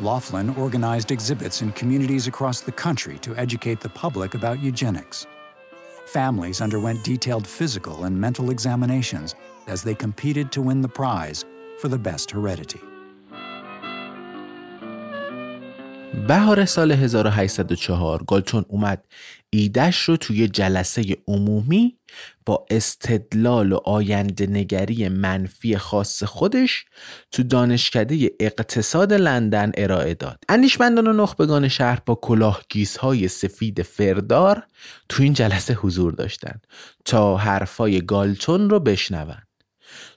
Laughlin organized exhibits in communities across the country to educate the public about eugenics. Families underwent detailed physical and mental examinations as they competed to win the prize for the best heredity. بهار سال 1804 گالتون اومد ایدش رو توی جلسه عمومی با استدلال و آینده نگری منفی خاص خودش تو دانشکده اقتصاد لندن ارائه داد. اندیشمندان و نخبگان شهر با کلاهگیزهای سفید فردار تو این جلسه حضور داشتند تا حرفای گالتون رو بشنون.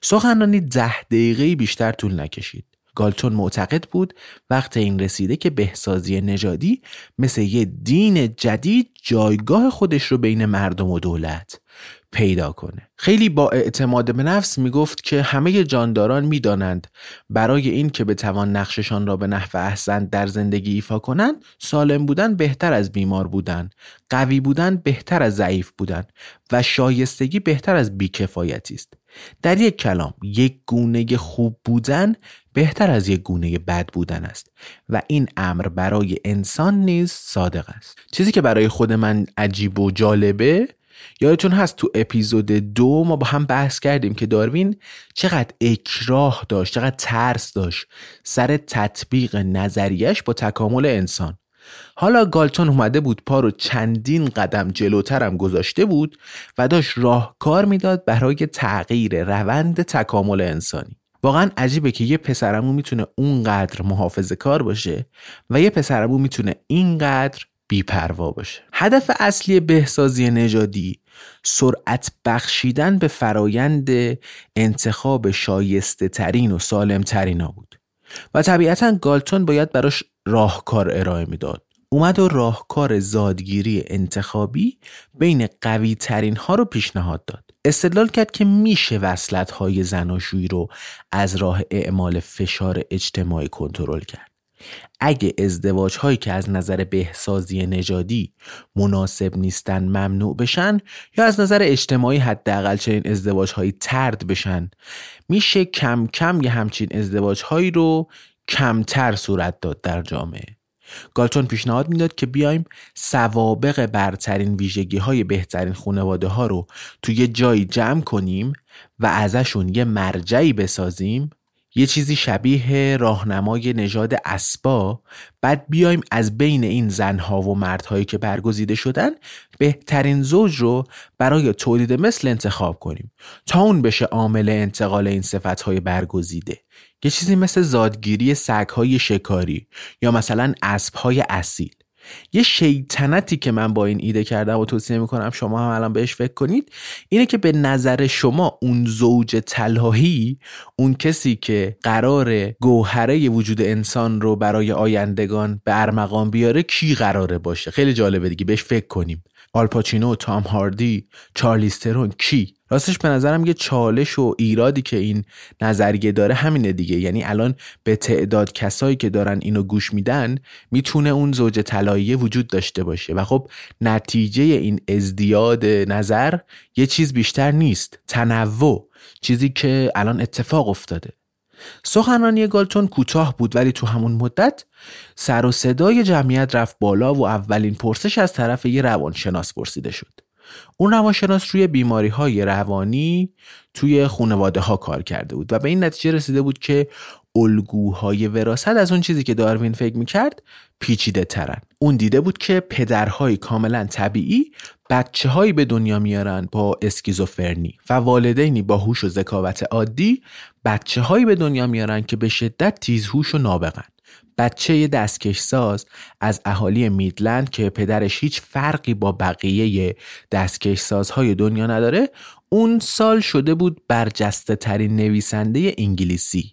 سخنرانی ده دقیقه بیشتر طول نکشید. گالتون معتقد بود وقت این رسیده که بهسازی نژادی مثل یه دین جدید جایگاه خودش رو بین مردم و دولت پیدا کنه. خیلی با اعتماد به نفس می‌گفت که همه جانداران می‌دانند برای این که بتوان نقششان را به نحو احسن در زندگی ایفا کنند سالم بودن بهتر از بیمار بودن قوی بودن بهتر از ضعیف بودن و شایستگی بهتر از بیکفایتی است. در یک کلام یک گونه خوب بودن بهتر از یک گونه بد بودن است و این امر برای انسان نیز صادق است. چیزی که برای خود من عجیب و جالبه یادتون هست تو اپیزود دو ما با هم بحث کردیم که داروین چقدر اکراه داشت چقدر ترس داشت سر تطبیق نظریش با تکامل انسان. حالا گالتون اومده بود پا رو چندین قدم جلوترم گذاشته بود و داشت راهکار می‌داد برای تغییر روند تکامل انسانی. واقعا عجیبه که یه پسرمو می‌تونه اونقدر محافظه کار باشه و یه پسرمو می‌تونه اینقدر بیپروا باشه. هدف اصلی بهسازی نژادی سرعت بخشیدن به فرایند انتخاب شایسته ترین و سالم ترین ها بود. و طبیعتا گالتون باید براش راهکار ارائه می‌داد. اومد و راهکار زادگیری انتخابی بین قوی ترین ها رو پیشنهاد داد. استدلال کرد که میشه وصلت های زناشویی رو از راه اعمال فشار اجتماعی کنترل کرد. اگه ازدواج هایی که از نظر بهسازی نژادی مناسب نیستن ممنوع بشن یا از نظر اجتماعی حداقل چنین ازدواج هایی ترد بشن میشه کم کم یه همچین ازدواج هایی رو کمتر صورت داد در جامعه. گالتون پیشنهاد می‌داد که بیایم سوابق برترین ویژگی های بهترین خانواده ها رو توی جایی جمع کنیم و ازشون یه مرجعی بسازیم. یه چیزی شبیه راهنمای نژاد اسبا. بعد بیایم از بین این زنها و مردهایی که برگزیده شدن بهترین زوج رو برای تولید مثل انتخاب کنیم تا اون بشه عامل انتقال این صفتهای برگزیده. یه چیزی مثل زادگیری سگهای شکاری یا مثلا اسبهای اصیل. یه شیطنتی که من با این ایده کردم و توصیه می‌کنم شما هم الان بهش فکر کنید اینه که به نظر شما اون زوج طلاهی اون کسی که قرار گوهره وجود انسان رو برای آیندگان به ارمغان بیاره کی قراره باشه؟ خیلی جالبه دیگه بهش فکر کنیم. آلپاچینو، تام هاردی، چارلیسترون کی؟ راستش به نظرم یه چالش و ایرادی که این نظریه داره همینه دیگه. یعنی الان به تعداد کسایی که دارن اینو گوش میدن می‌تونه اون زوج طلایی وجود داشته باشه. و خب نتیجه این ازدیاد نظر یه چیز بیشتر نیست. تنوع چیزی که الان اتفاق افتاده. سخنرانی گالتون کوتاه بود ولی تو همون مدت سر و صدای جمعیت رفت بالا و اولین پرسش از طرف یه روانشناس پرسیده شد. اون روانشناس روی بیماری های روانی توی خانواده ها کار کرده بود و به این نتیجه رسیده بود که الگوهای وراست از اون چیزی که داروین فکر می‌کرد پیچیده ترن. اون دیده بود که پدرهای کاملا طبیعی بچه هایی به دنیا میارن با اسکیزوفرنی و والدینی با هوش و ذکاوت عادی بچه هایی به دنیا میارن که به شدت تیزهوش و نابغن. بچه دستکش ساز از اهالی میدلند که پدرش هیچ فرقی با بقیه دستکش سازهای دنیا نداره اون سال شده بود برجسته ترین نویسنده انگلیسی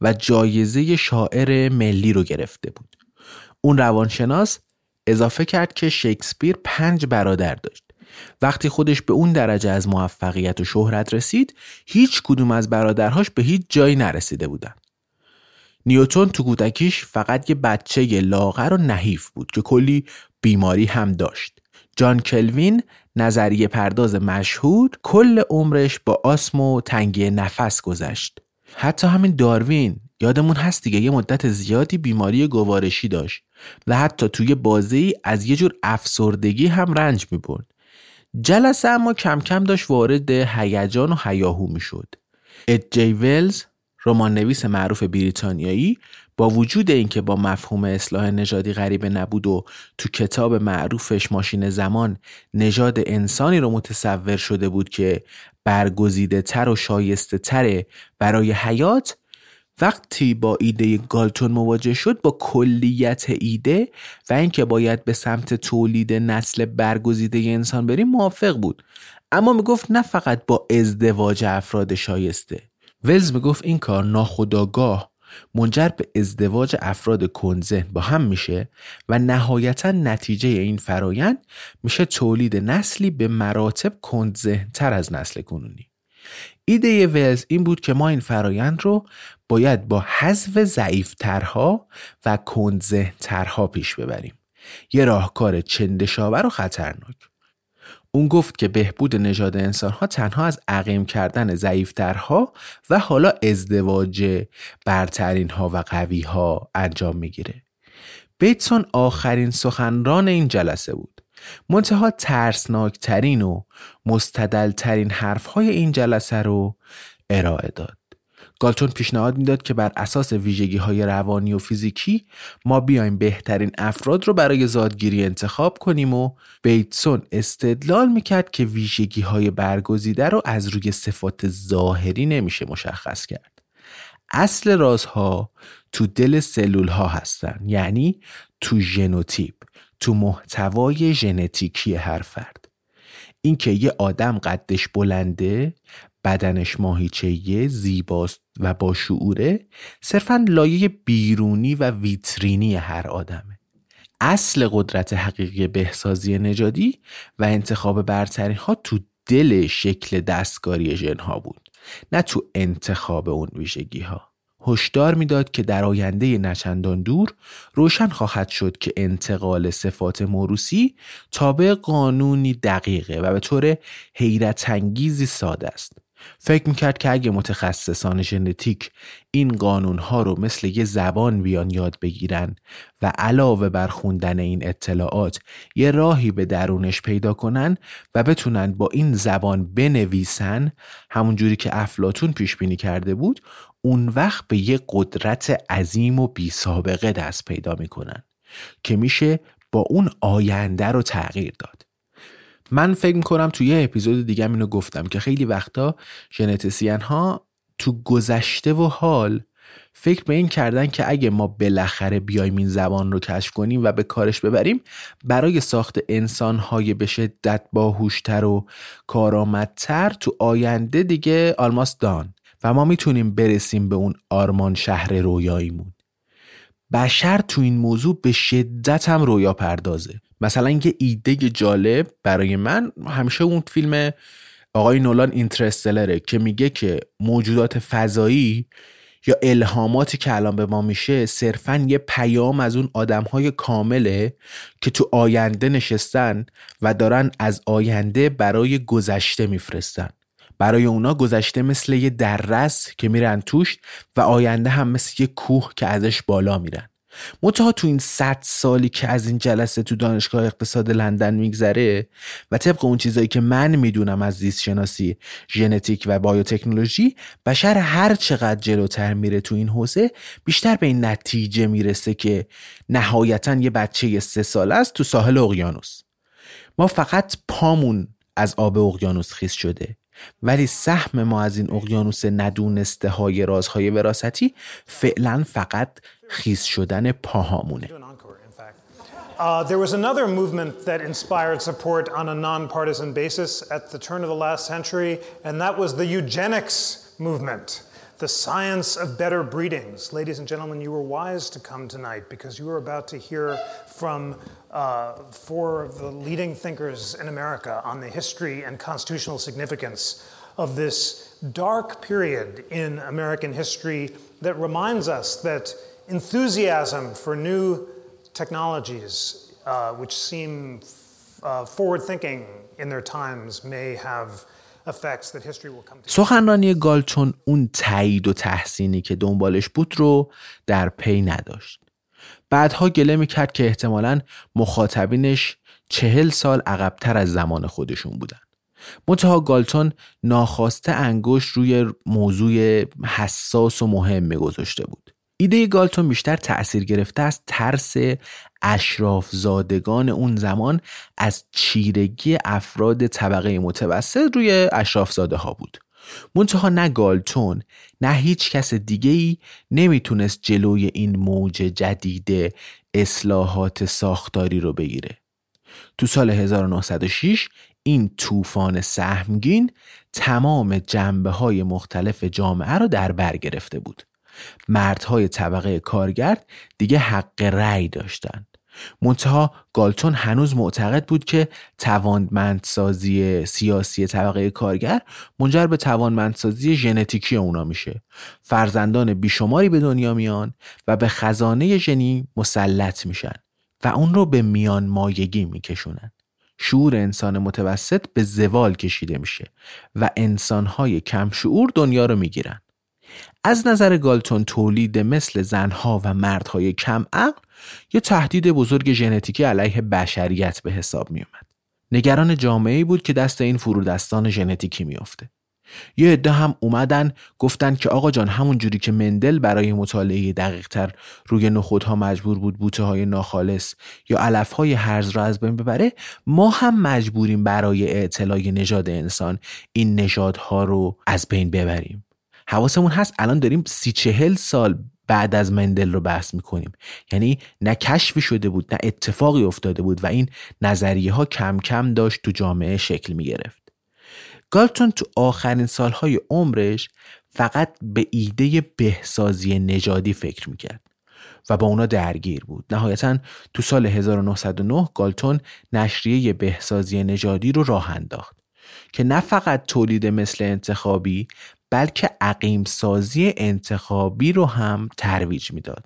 و جایزه شاعر ملی رو گرفته بود. اون روانشناس اضافه کرد که شکسپیر پنج برادر داشت. وقتی خودش به اون درجه از موفقیت و شهرت رسید هیچ کدوم از برادرهاش به هیچ جایی نرسیده بودن. نیوتون تو کودکیش فقط یه بچه لاغر و نحیف بود که کلی بیماری هم داشت جان کلوین نظریه پرداز مشهور کل عمرش با آسم و تنگی نفس گذشت حتی همین داروین یادمون هست دیگه یه مدت زیادی بیماری گوارشی داشت و حتی توی بازی از یه جور افسردگی هم رنج می برد. جلسه اما کم کم داشت وارد هیجان و هیاهو می شد. جی ولز رمان نویس معروف بریتانیایی با وجود اینکه با مفهوم اصلاح نژادی غریبه نبود و تو کتاب معروفش ماشین زمان نژاد انسانی رو متصور شده بود که برگزیده تر و شایسته تره برای حیات وقتی با ایده گالتون مواجه شد با کلیت ایده و اینکه باید به سمت تولید نسل برگزیده انسان بریم موافق بود. اما می‌گفت نه فقط با ازدواج افراد شایسته ولز می‌گفت این کار ناخداگاه منجر به ازدواج افراد کنزه با هم میشه و نهایتا نتیجه این فرایند میشه تولید نسلی به مراتب کنزه تر از نسل کنونی. ایده ولز این بود که ما این فرایند رو باید با حذف ضعیفترها و ترها پیش ببریم. یه راهکار چندشاور و خطرناک. اون گفت که بهبود نژاد انسانها تنها از عقیم کردن ضعیفترها و حالا ازدواج برترین ها و قوی ها انجام می‌گیره. بیتسون آخرین سخنران این جلسه بود. منتها ترسناکترین و مستدلترین حرفهای این جلسه رو ارائه داد. گالتون پیشنهاد می‌داد که بر اساس ویژگی های روانی و فیزیکی ما بیایم بهترین افراد رو برای زادگیری انتخاب کنیم و بیتسون استدلال می‌کرد که ویژگی های برگزیده رو از روی صفات ظاهری نمیشه مشخص کرد. اصل رازها تو دل سلول ها هستن یعنی تو ژنوتیپ تو محتوای ژنتیکی هر فرد. اینکه یه آدم قدش بلنده بدنش ماهیچهیه زیباست و با شعوره صرفا لایه بیرونی و ویترینی هر آدمه. اصل قدرت حقیقی بهسازی نژادی و انتخاب برترین ها تو دل شکل دستکاری ژنها بود نه تو انتخاب اون ویژگی ها هشدار می‌داد که در آینده نچندان دور روشن خواهد شد که انتقال صفات موروسی تابع قانونی دقیقه و به طور حیرت انگیزی ساده است. فکر می‌کرد که اگه متخصصان ژنتیک این قانونها رو مثل یه زبان بیان یاد بگیرن و علاوه بر خوندن این اطلاعات یه راهی به درونش پیدا کنن و بتونن با این زبان بنویسن همونجوری که افلاتون پیش بینی کرده بود اون وقت به یه قدرت عظیم و بی سابقه دست پیدا می‌کنن که میشه با اون آینده رو تغییر داد. من فکر می‌کنم توی یه اپیزود دیگه اینو گفتم که خیلی وقتا ژنتیسین ها تو گذشته و حال فکر به این کردن که اگه ما بالاخره بیایم این زبان رو کشف کنیم و به کارش ببریم برای ساخت انسانهای به شدت باهوشتر و کارآمدتر تو آینده دیگه آلماس دان و ما می‌تونیم برسیم به اون آرمان شهر رویاییمون. بشر تو این موضوع به شدت هم رویا پردازه. مثلا یه ایده جالب برای من همیشه اون فیلم آقای نولان اینترستلره که میگه که موجودات فضایی یا الهاماتی که الان به ما میشه صرفا یه پیام از اون آدمهای کامله که تو آینده نشستن و دارن از آینده برای گذشته میفرستن. برای اونا گذشته مثل یه دررس که میرن توش و آینده هم مثل یه کوه که ازش بالا میرن. منتها تو این صد سالی که از این جلسه تو دانشگاه اقتصاد لندن میگذره و طبق اون چیزایی که من می‌دونم از زیست شناسی ژنتیک و بایوتکنولوژی بشر هر چقدر جلوتر میره تو این حوزه بیشتر به این نتیجه می‌رسه که نهایتا یه بچه سه ساله است تو ساحل اقیانوس. ما فقط پامون از آب اقیانوس خیس شده. ولی سهم ما از این اقیانوس ندونسته های رازهای وراثتی فعلا فقط خیز شدن پاهامونه Uh, there was another movement that inspired support on a nonpartisan basis at the turn of the last century, and that was the eugenics movement, the science of better breedings. Ladies and gentlemen, you were wise to come tonight because you were about to hear from uh, four of the leading thinkers in America on the history and constitutional significance of this dark period in American history that reminds us that enthusiasm for new technologies, uh, which seem uh, forward thinking in their times, may have effects that history will come to. سخنرانی گالتون اون تایید و تحسینی که دنبالش بود رو در پی نداشت. بعدها گله می‌کرد که احتمالا مخاطبینش چهل سال عقبتر از زمان خودشون بودن. منتها گالتون ناخواسته انگشت روی موضوع حساس و مهم میگذاشته بود. ایده گالتون بیشتر تأثیر گرفته از ترس اشراف زادگان اون زمان از چیرگی افراد طبقه متوسط روی اشراف زاده ها بود. منتها نه گالتون نه هیچ کس دیگه ای نمی‌تونست جلوی این موج جدید اصلاحات ساختاری رو بگیره. تو سال 1906 این طوفان سهمگین تمام جنبه های مختلف جامعه رو در بر گرفته بود. مردهای طبقه کارگر دیگه حق رأی داشتند. منتها گالتون هنوز معتقد بود که توانمندسازی سیاسی طبقه کارگر منجر به توانمندسازی ژنتیکی اونا میشه. فرزندان بیشماری به دنیا میان و به خزانه ژنی مسلط میشن و اون رو به میان مایگی میکشونن. شعور انسان متوسط به زوال کشیده میشه و انسانهای کم شعور دنیا رو می‌گیرن. از نظر گالتون تولید مثل زنها و مردهای کم عقل یه تهدید بزرگ ژنتیکی علیه بشریت به حساب می اومد. نگران جامعه بود که دست این فرودستان ژنتیکی میافته. یه عده هم اومدن گفتن که آقا جان همون جوری که مندل برای مطالعه دقیق تر روی نخودها مجبور بود بوته های ناخالص یا علف های هرز را از بین ببره ما هم مجبوریم برای اطلاع نژاد انسان این نژادها رو از بین ببریم حواسمون هست الان داریم سی چهل سال بعد از مندل رو بحث می‌کنیم. یعنی نه کشفی شده بود نه اتفاقی افتاده بود و این نظریه ها کم کم داشت تو جامعه شکل می‌گرفت. گالتون تو آخرین سالهای عمرش فقط به ایده بهسازی نژادی فکر می‌کرد و با اونا درگیر بود. نهایتا تو سال 1909 گالتون نشریه بهسازی نژادی رو راه انداخت که نه فقط تولید مثل انتخابی بلکه عقیم سازی انتخابی رو هم ترویج می‌داد.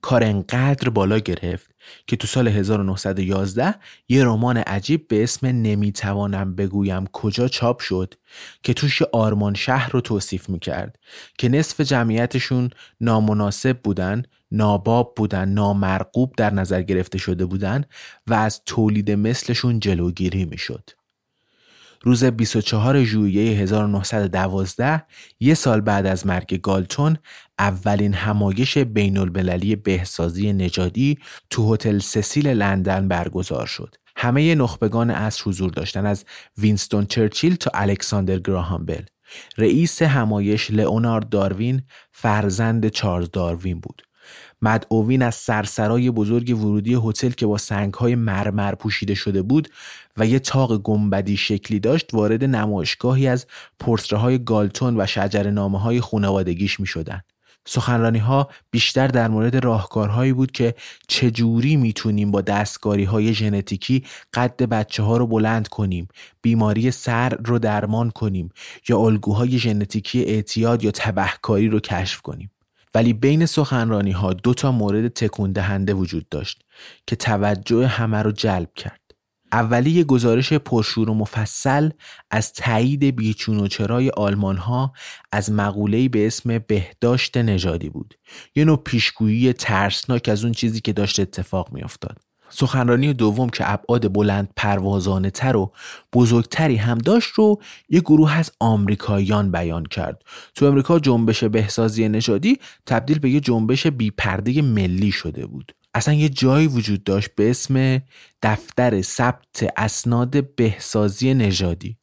کار انقدر بالا گرفت که تو سال 1911 یه رمان عجیب به اسم نمی‌توانم بگویم کجا چاپ شد که توش آرمان شهر رو توصیف می‌کرد که نصف جمعیتشون نامناسب بودن ناباب بودن نامرقوب در نظر گرفته شده بودن و از تولید مثلشون جلوگیری می‌شد. روز 24 ژوئیه 1912 یه سال بعد از مرگ گالتون اولین همایش بین المللی بهسازی نژادی تو هتل سسیل لندن برگزار شد. همه نخبگان عصر حضور داشتن از وینستون چرچیل تا الکساندر گراهام بل. رئیس همایش لئونارد داروین فرزند چارلز داروین بود مدعوین از سرسرای بزرگ ورودی هتل که با سنگهای مرمر پوشیده شده بود و یه تاق گنبدی شکلی داشت وارد نمایشگاهی از پرسره گالتون و شجر نامه های خونوادگیش می شدن. سخنرانی ها بیشتر در مورد راهکارهایی بود که چجوری می‌تونیم با دستگاری های ژنتیکی قد بچه ها رو بلند کنیم بیماری سر رو درمان کنیم یا الگوهای ژنتیکی اعتیاد یا تبهکاری رو کشف کنیم ولی بین سخنرانی ها دو تا مورد تکون دهنده وجود داشت که توجه همه رو جلب کرد. اولی یه گزارش پرشور و مفصل از تایید بیچون و چرای آلمان ها از مقوله‌ای به اسم بهداشت نژادی بود. یه نوع پیشگویی ترسناک از اون چیزی که داشت اتفاق میافتاد. سخنرانی دوم که ابعاد بلند پروازانه تر و بزرگتری هم داشت رو یه گروه از آمریکاییان بیان کرد. تو امریکا جنبش بهسازی نژادی تبدیل به یه جنبش بیپرده ملی شده بود. اصلا یه جایی وجود داشت به اسم دفتر ثبت اسناد بهسازی نژادی.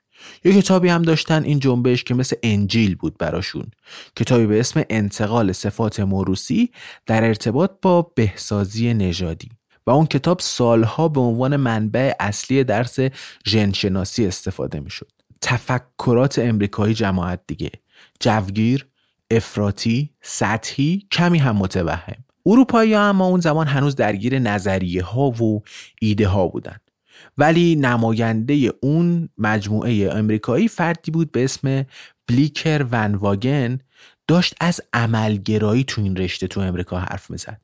یه کتابی هم داشتن این جنبش که مثل انجیل بود براشون. کتابی به اسم انتقال صفات موروسی در ارتباط با بهسازی نژادی. و اون کتاب سالها به عنوان منبع اصلی درس ژنشناسی استفاده می‌شد. تفکرات امریکایی جماعت دیگه جوگیر، افراطی، سطحی، کمی هم متوهم. اروپایی ها اما اون زمان هنوز درگیر نظریه ها و ایده ها بودن. ولی نماینده اون مجموعه امریکایی فردی بود به اسم بلیکر ون واگن داشت از عملگرایی تو این رشته تو امریکا حرف می‌زد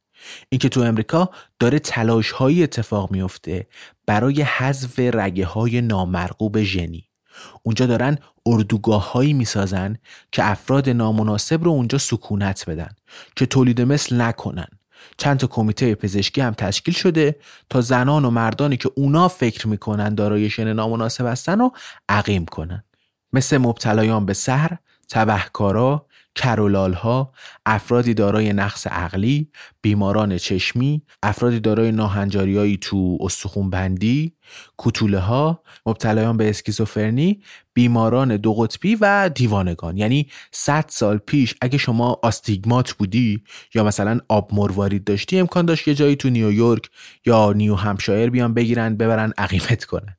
اینکه تو امریکا داره تلاش های اتفاق میفته برای حذف رگه های نامرغوب ژنی. اونجا دارن اردوگاه هایی می‌سازن که افراد نامناسب رو اونجا سکونت بدن که تولید مثل نکنن. چند تا کمیته پزشکی هم تشکیل شده تا زنان و مردانی که اونا فکر می‌کنن دارای شن نامناسب هستن رو عقیم کنن. مثل مبتلایان به سهر، تبهکارا، کرولال ها، افرادی دارای نقص عقلی، بیماران چشمی، افرادی دارای ناهنجاریایی تو استخون بندی، کتوله ها، مبتلایان به اسکیزوفرنی، بیماران دو قطبی و دیوانگان. یعنی 100 سال پیش اگه شما آستیگمات بودی یا مثلا آب مروارید داشتی امکان داشت یه جایی تو نیویورک یا نیو همشایر بیان بگیرن ببرن عقیمت کنن.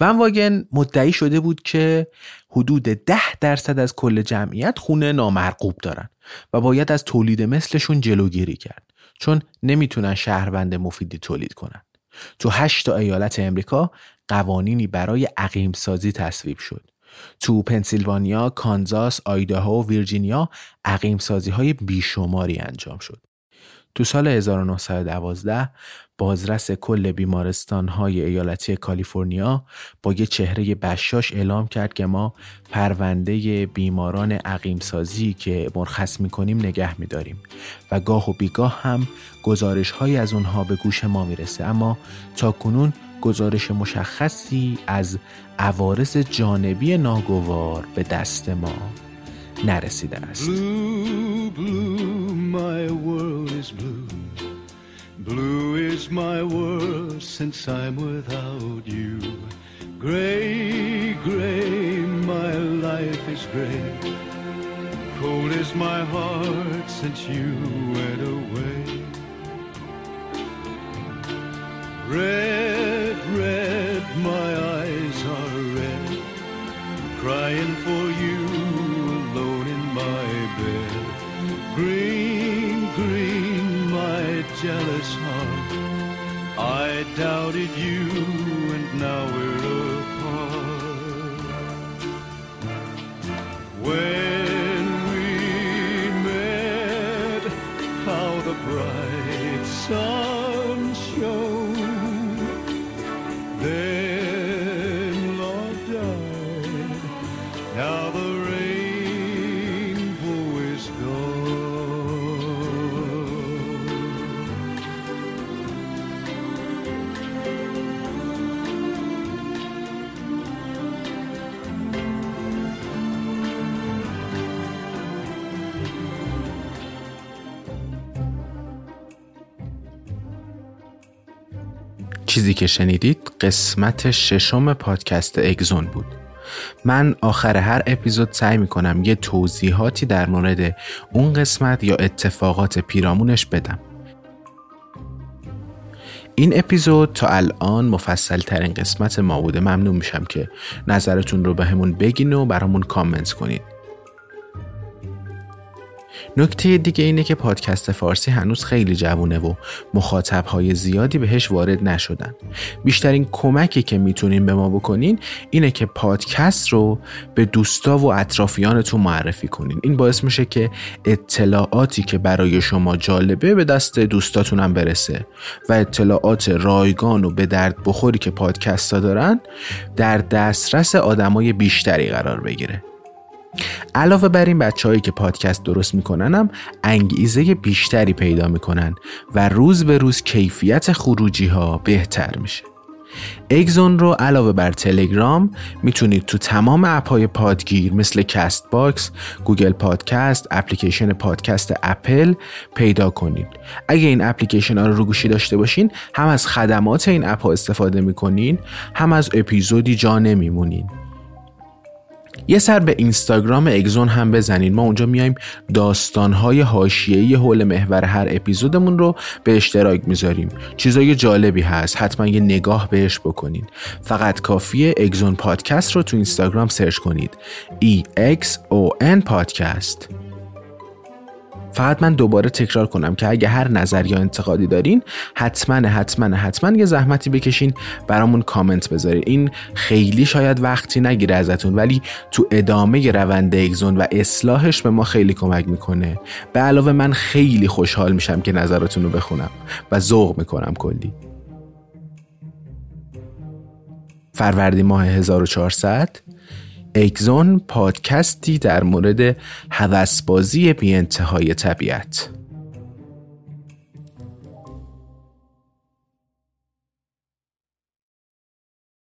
ون واگن مدعی شده بود که حدود ده درصد از کل جمعیت خونه نامرغوب دارن و باید از تولید مثلشون جلوگیری کرد چون نمی‌تونن شهروند مفیدی تولید کنن. تو هشت تا ایالت امریکا قوانینی برای عقیم سازی تصویب شد. تو پنسیلوانیا، کانزاس، آیداهو ویرجینیا عقیم سازی های بیشماری انجام شد. تو سال 1912 بازرس کل بیمارستان های ایالتی کالیفرنیا با یه چهره بشاش اعلام کرد که ما پرونده بیماران عقیمسازی که مرخص می‌کنیم نگه میداریم و گاه و بیگاه هم گزارش های از اونها به گوش ما می‌رسه. اما تا کنون گزارش مشخصی از عوارض جانبی ناگوار به دست ما نرسیده است. Blue is my world since I'm without you. Gray, gray, my life is gray. Cold is my heart since you went away. Red, red, my eyes are red. Crying for you my heart. I doubted you and now چیزی که شنیدید قسمت ششم پادکست اگزون بود. من آخر هر اپیزود سعی می‌کنم یه توضیحاتی در مورد اون قسمت یا اتفاقات پیرامونش بدم. این اپیزود تا الان مفصل ترین قسمت ما بوده. ممنون میشم که نظرتون رو به بگین و برامون کامنت کنید نکته دیگه اینه که پادکست فارسی هنوز خیلی جوونه و مخاطب های زیادی بهش وارد نشدن. بیشترین کمکی که می‌تونین به ما بکنین اینه که پادکست رو به دوستا و اطرافیانتون معرفی کنین. این باعث میشه که اطلاعاتی که برای شما جالبه به دست دوستاتونم برسه و اطلاعات رایگان و به درد بخوری که پادکست ها دارن در دسترس آدمای بیشتری قرار بگیره. علاوه بر این بچههایی که پادکست درست میکننم انگیزه بیشتری پیدا می‌کنن و روز به روز کیفیت خروجی ها بهتر میشه اگزون رو علاوه بر تلگرام می‌تونید تو تمام اپهای پادگیر مثل Castbox، Google Podcast، اپلیکیشن پادکست اپل پیدا کنید. اگه این اپلیکیشن ها رو رو گوشی داشته باشین هم از خدمات این اپ ها استفاده می‌کنین هم از اپیزودی جا نمیمونین. یه سر به اینستاگرام اگزون هم بزنین. ما اونجا میایم داستانهای حاشیه‌ای حول محور هر اپیزودمون رو به اشتراک می‌ذاریم. چیزای جالبی هست. حتما یه نگاه بهش بکنین. فقط کافیه اگزون پادکست رو تو اینستاگرام سرچ کنید. E X O N پادکست. فقط من دوباره تکرار کنم که اگه هر نظر یا انتقادی دارین حتما حتما حتما یه زحمتی بکشین برامون کامنت بذارین. این خیلی شاید وقتی نگیره ازتون ولی تو ادامه روند اگزون و اصلاحش به ما خیلی کمک می‌کنه. به علاوه من خیلی خوشحال میشم که نظراتون رو بخونم و ذوق می‌کنم کلی. فروردی ماه 1400 اگزون پادکستی در مورد هوسبازی بی انتهای طبیعت.